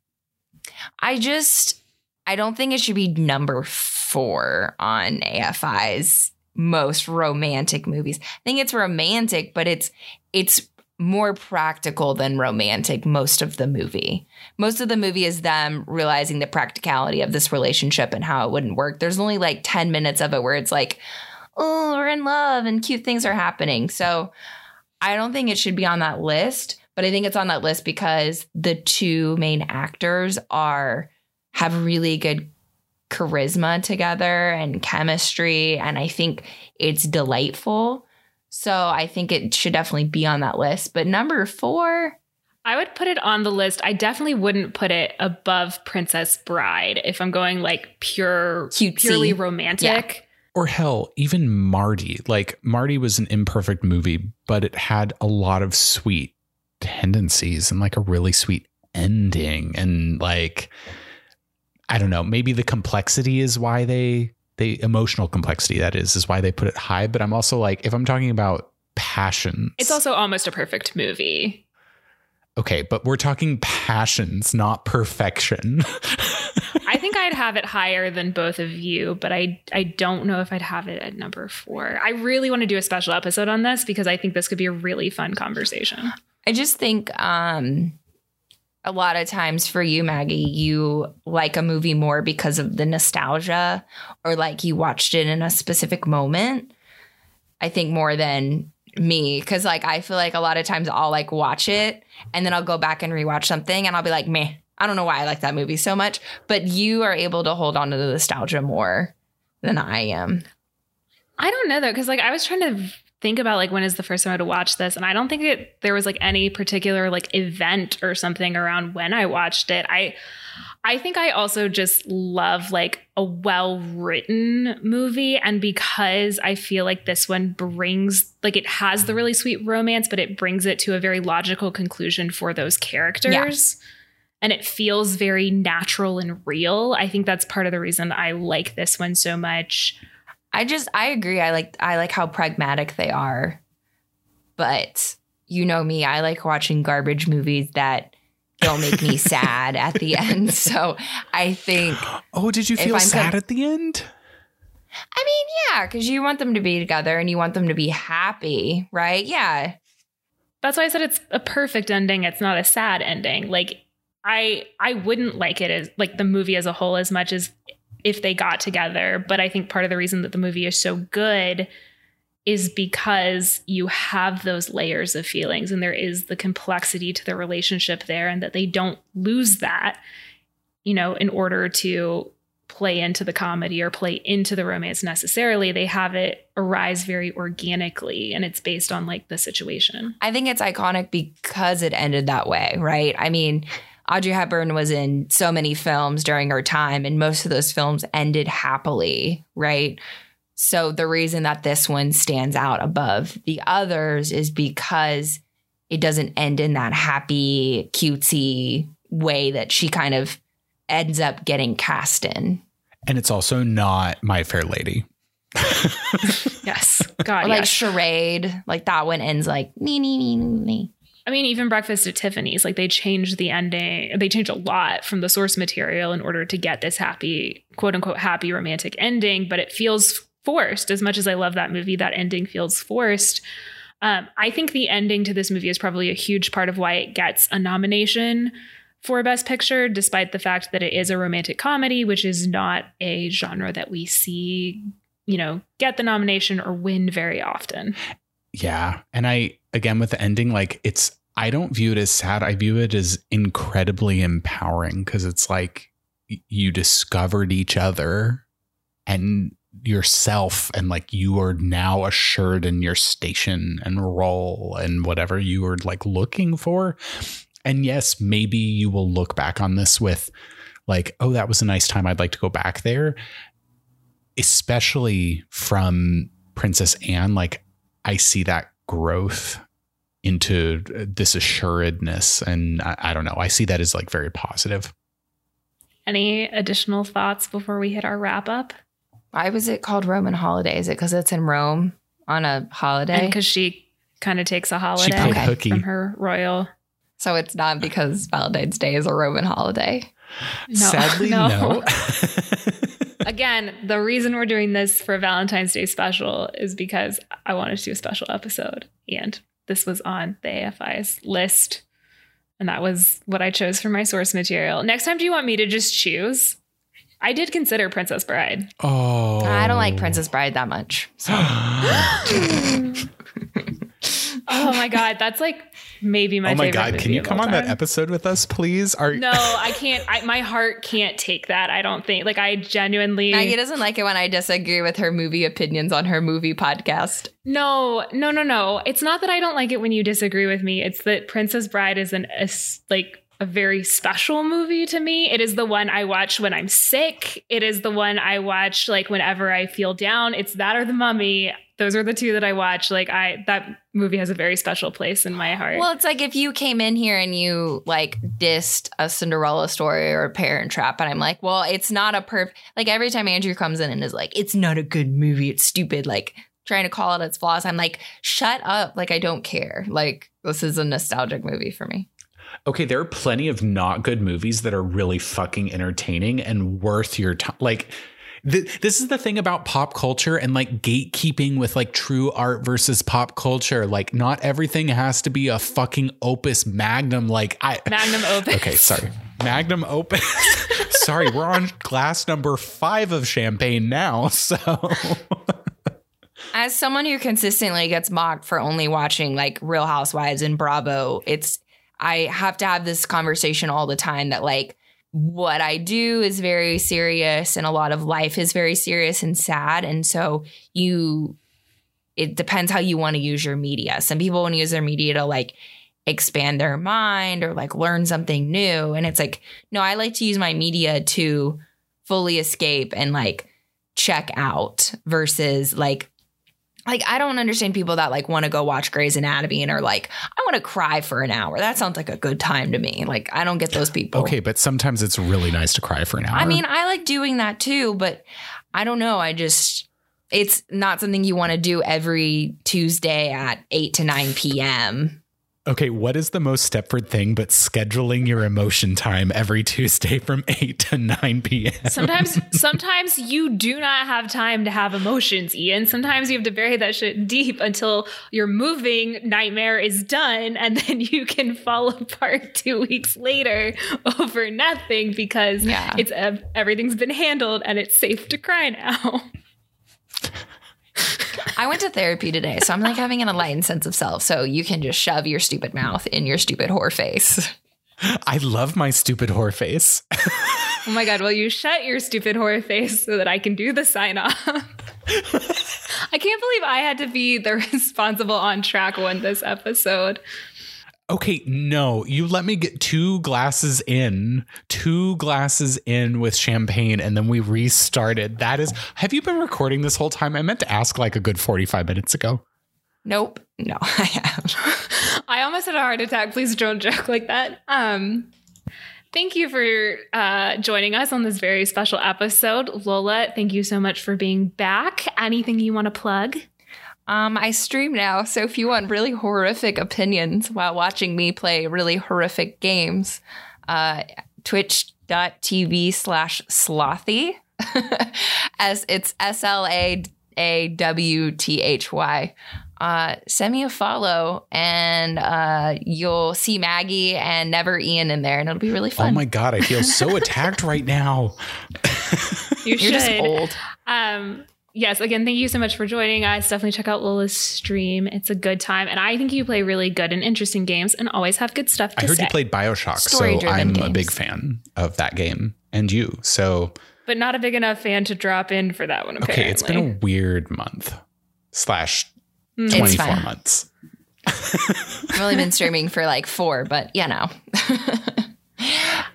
I just, I don't think it should be number four on AFI's most romantic movies. I think it's romantic, but it's, it's, more practical than romantic most of the movie. Most of the movie is them realizing the practicality of this relationship and how it wouldn't work. There's only like 10 minutes of it where it's like, oh, we're in love and cute things are happening. So I don't think it should be on that list, but I think it's on that list because the two main actors are have really good charisma together and chemistry and I think it's delightful. So I think it should definitely be on that list. But number 4, I would put it on the list. I definitely wouldn't put it above Princess Bride if I'm going like pure, Cutesy. purely romantic. Or hell, even Marty. Like Marty was an imperfect movie, but it had a lot of sweet tendencies and like a really sweet ending. And like, I don't know, maybe the complexity is why they, the emotional complexity that is, is why they put it high. But I'm also like, if I'm talking about passions, It's also almost a perfect movie. okay, but we're talking passions, not perfection. I think I'd have it higher than both of you, but I I don't know if I'd have it at number four. I really want to do a special episode on this because I think this could be a really fun conversation. I just think um a lot of times for you, Maggie, you like a movie more because of the nostalgia or like you watched it in a specific moment. I think more than me. Cause like I feel like a lot of times I'll like watch it and then I'll go back and rewatch something and I'll be like, meh, I don't know why I like that movie so much. But you are able to hold on to the nostalgia more than I am. I don't know though, because like I was trying to think about like when is the first time I had to watch this, and I don't think it there was like any particular like event or something around when I watched it. I I think I also just love like a well written movie, and because I feel like this one brings like it has the really sweet romance, but it brings it to a very logical conclusion for those characters. And it feels very natural and real. I think that's part of the reason I like this one so much. I just I agree. I like I like how pragmatic they are. But you know me, I like watching garbage movies that don't make me sad at the end. So I think oh, did you feel I'm sad com- at the end? I mean, yeah, because you want them to be together and you want them to be happy, right? Yeah. That's why I said it's a perfect ending. It's not a sad ending. Like I I wouldn't like it as like the movie as a whole as much as if they got together, but I think part of the reason that the movie is so good is because you have those layers of feelings and there is the complexity to the relationship there and that they don't lose that you know in order to play into the comedy or play into the romance necessarily. They have it arise very organically and it's based on like the situation. I think it's iconic because it ended that way, right? I mean, Audrey Hepburn was in so many films during her time, and most of those films ended happily, right? So the reason that this one stands out above the others is because it doesn't end in that happy, cutesy way that she kind of ends up getting cast in. And it's also not My Fair Lady. yes god Or like yes. charade, like that one ends like me, me, me, nee. I mean, even Breakfast at Tiffany's, like they changed the ending. They changed a lot from the source material in order to get this happy, quote unquote, happy romantic ending, but it feels forced. As much as I love that movie, that ending feels forced. Um, I think the ending to this movie is probably a huge part of why it gets a nomination for Best Picture, despite the fact that it is a romantic comedy, which is not a genre that we see, you know, get the nomination or win very often. Yeah. And I, again, with the ending, like it's, I don't view it as sad. I view it as incredibly empowering because it's like you discovered each other and yourself and like you are now assured in your station and role and whatever you were like looking for. And yes maybe you will look back on this with like oh that was a nice time. I'd like to go back there. Especially from princess anne like i see that growth into uh, this assuredness and I, I don't know i see that as like very positive any additional thoughts before we hit our wrap up why was it called Roman holiday? Is it because it's in Rome on a holiday? Because she kind of takes a holiday She played hooky. from her royal. so it's not because Valentine's Day is a Roman holiday. No, sadly no. no, Again, the reason we're doing this for Valentine's Day special is because I wanted to do a special episode, and this was on the AFI's list, and that was what I chose for my source material. Next time, do you want me to just choose? I did consider Princess Bride. oh I don't like Princess Bride that much. So Oh my god, that's like maybe my favorite. oh my favorite god can you come all on that episode with us please are No, I can't. I, my heart can't take that. I don't think. Like I genuinely. Maggie doesn't like it when I disagree with her movie opinions on her movie podcast. No, no, no, no. It's not that I don't like it when you disagree with me. It's that Princess Bride is an a s like a very special movie to me. It is the one I watch when I'm sick. It is the one I watch like whenever I feel down. It's that or The Mummy. Those are the two that I watch. Like I that movie has a very special place in my heart. Well, it's like if you came in here and you like dissed a Cinderella story or a Parent Trap, and I'm like, well, it's not a perf. Like every time Andrew comes in and is like, it's not a good movie, it's stupid, like trying to call it its flaws, I'm like, shut up, like I don't care. Like this is a nostalgic movie for me. okay there are plenty of not good movies that are really fucking entertaining and worth your time like th- this is the thing about pop culture and like gatekeeping with like true art versus pop culture. Like not everything has to be a fucking opus magnum. Like i Magnum opus. okay sorry. Magnum opus. Sorry we're on glass number five of champagne now so. As someone who consistently gets mocked for only watching like Real Housewives and Bravo, it's I have to have this conversation all the time that like what I do is very serious and a lot of life is very serious and sad and so you it depends how you want to use your media. Some people want to use their media to like expand their mind or like learn something new and it's like no, I like to use my media to fully escape and like check out versus like like I don't understand people that like want to go watch Grey's Anatomy and are like, I want to cry for an hour. That sounds like a good time to me. Like I don't get those people. okay but sometimes it's really nice to cry for an hour I mean, I like doing that too, but I don't know. I just it's not something you want to do every Tuesday at 8 to 9 p.m. Okay, what is the most Stepford thing but scheduling your emotion time every Tuesday from 8 to 9 p.m.? Sometimes, sometimes you do not have time to have emotions, Ian. Sometimes you have to bury that shit deep until your moving nightmare is done, and then you can fall apart two weeks later over nothing because Yeah. it's everything's been handled and it's safe to cry now. I went to therapy today, so I'm like having an enlightened sense of self. So you can just shove your stupid mouth in your stupid whore face. I love my stupid whore face. Oh my god, will you shut your stupid whore face so that I can do the sign off? I can't believe I had to be the responsible on track one this episode. Okay, no, you let me get two glasses in, two glasses in with champagne, and then we restarted. That is, have you been recording this whole time? I meant to ask like a good 45 minutes ago. Nope. No, I have. I almost had a heart attack. Please don't joke like that. Um, thank you for uh, joining us on this very special episode. Lola, thank you so much for being back. Anything you want to plug? Um, I stream now, so if you want really horrific opinions while watching me play really horrific games, uh, twitch.tv slash slothy. As it's S L A A W T H Y. uh, send me a follow and uh, you'll see Maggie and never Ian in there, and it'll be really fun. Oh my god, I feel so attacked right now. You You're just old. Um, yes, again, thank you so much for joining us. Definitely check out Lola's stream. It's a good time. And I think you play really good and interesting games and always have good stuff to I heard say. you played Bioshock, so Story-driven I'm a big fan of that game and you. So but not a big enough fan to drop in for that one, apparently. okay, it's been a weird month slash Mm. 24 months. I've only been streaming for like four, but you know.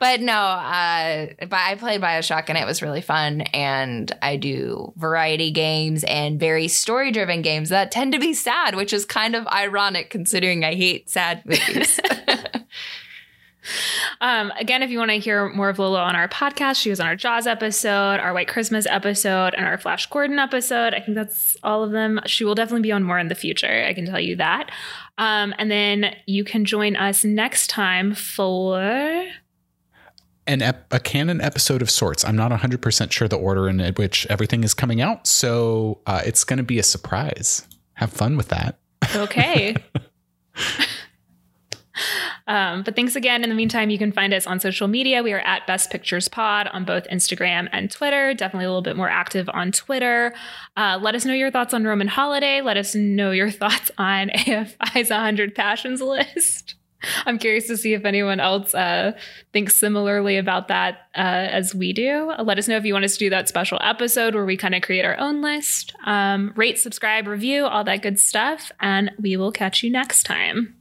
but no, uh, but I played Bioshock and it was really fun. And I do variety games and very story driven games that tend to be sad, which is kind of ironic considering I hate sad movies. Um, again, if you want to hear more of Lola on our podcast, she was on our Jaws episode, our White Christmas episode, and our Flash Gordon episode. I think that's all of them. She will definitely be on more in the future. I can tell you that. Um, and then you can join us next time for. An ep- a canon episode of sorts. I'm not 100% sure the order in which everything is coming out, so uh, it's going to be a surprise. Have fun with that. Okay. um, but thanks again. In the meantime, you can find us on social media. We are at Best Pictures Pod on both Instagram and Twitter. Definitely a little bit more active on Twitter. Uh, let us know your thoughts on Roman Holiday. Let us know your thoughts on AFI's 100 Passions list. I'm curious to see if anyone else uh, thinks similarly about that uh, as we do. Let us know if you want us to do that special episode where we kind of create our own list. Um, rate, subscribe, review, all that good stuff. And we will catch you next time.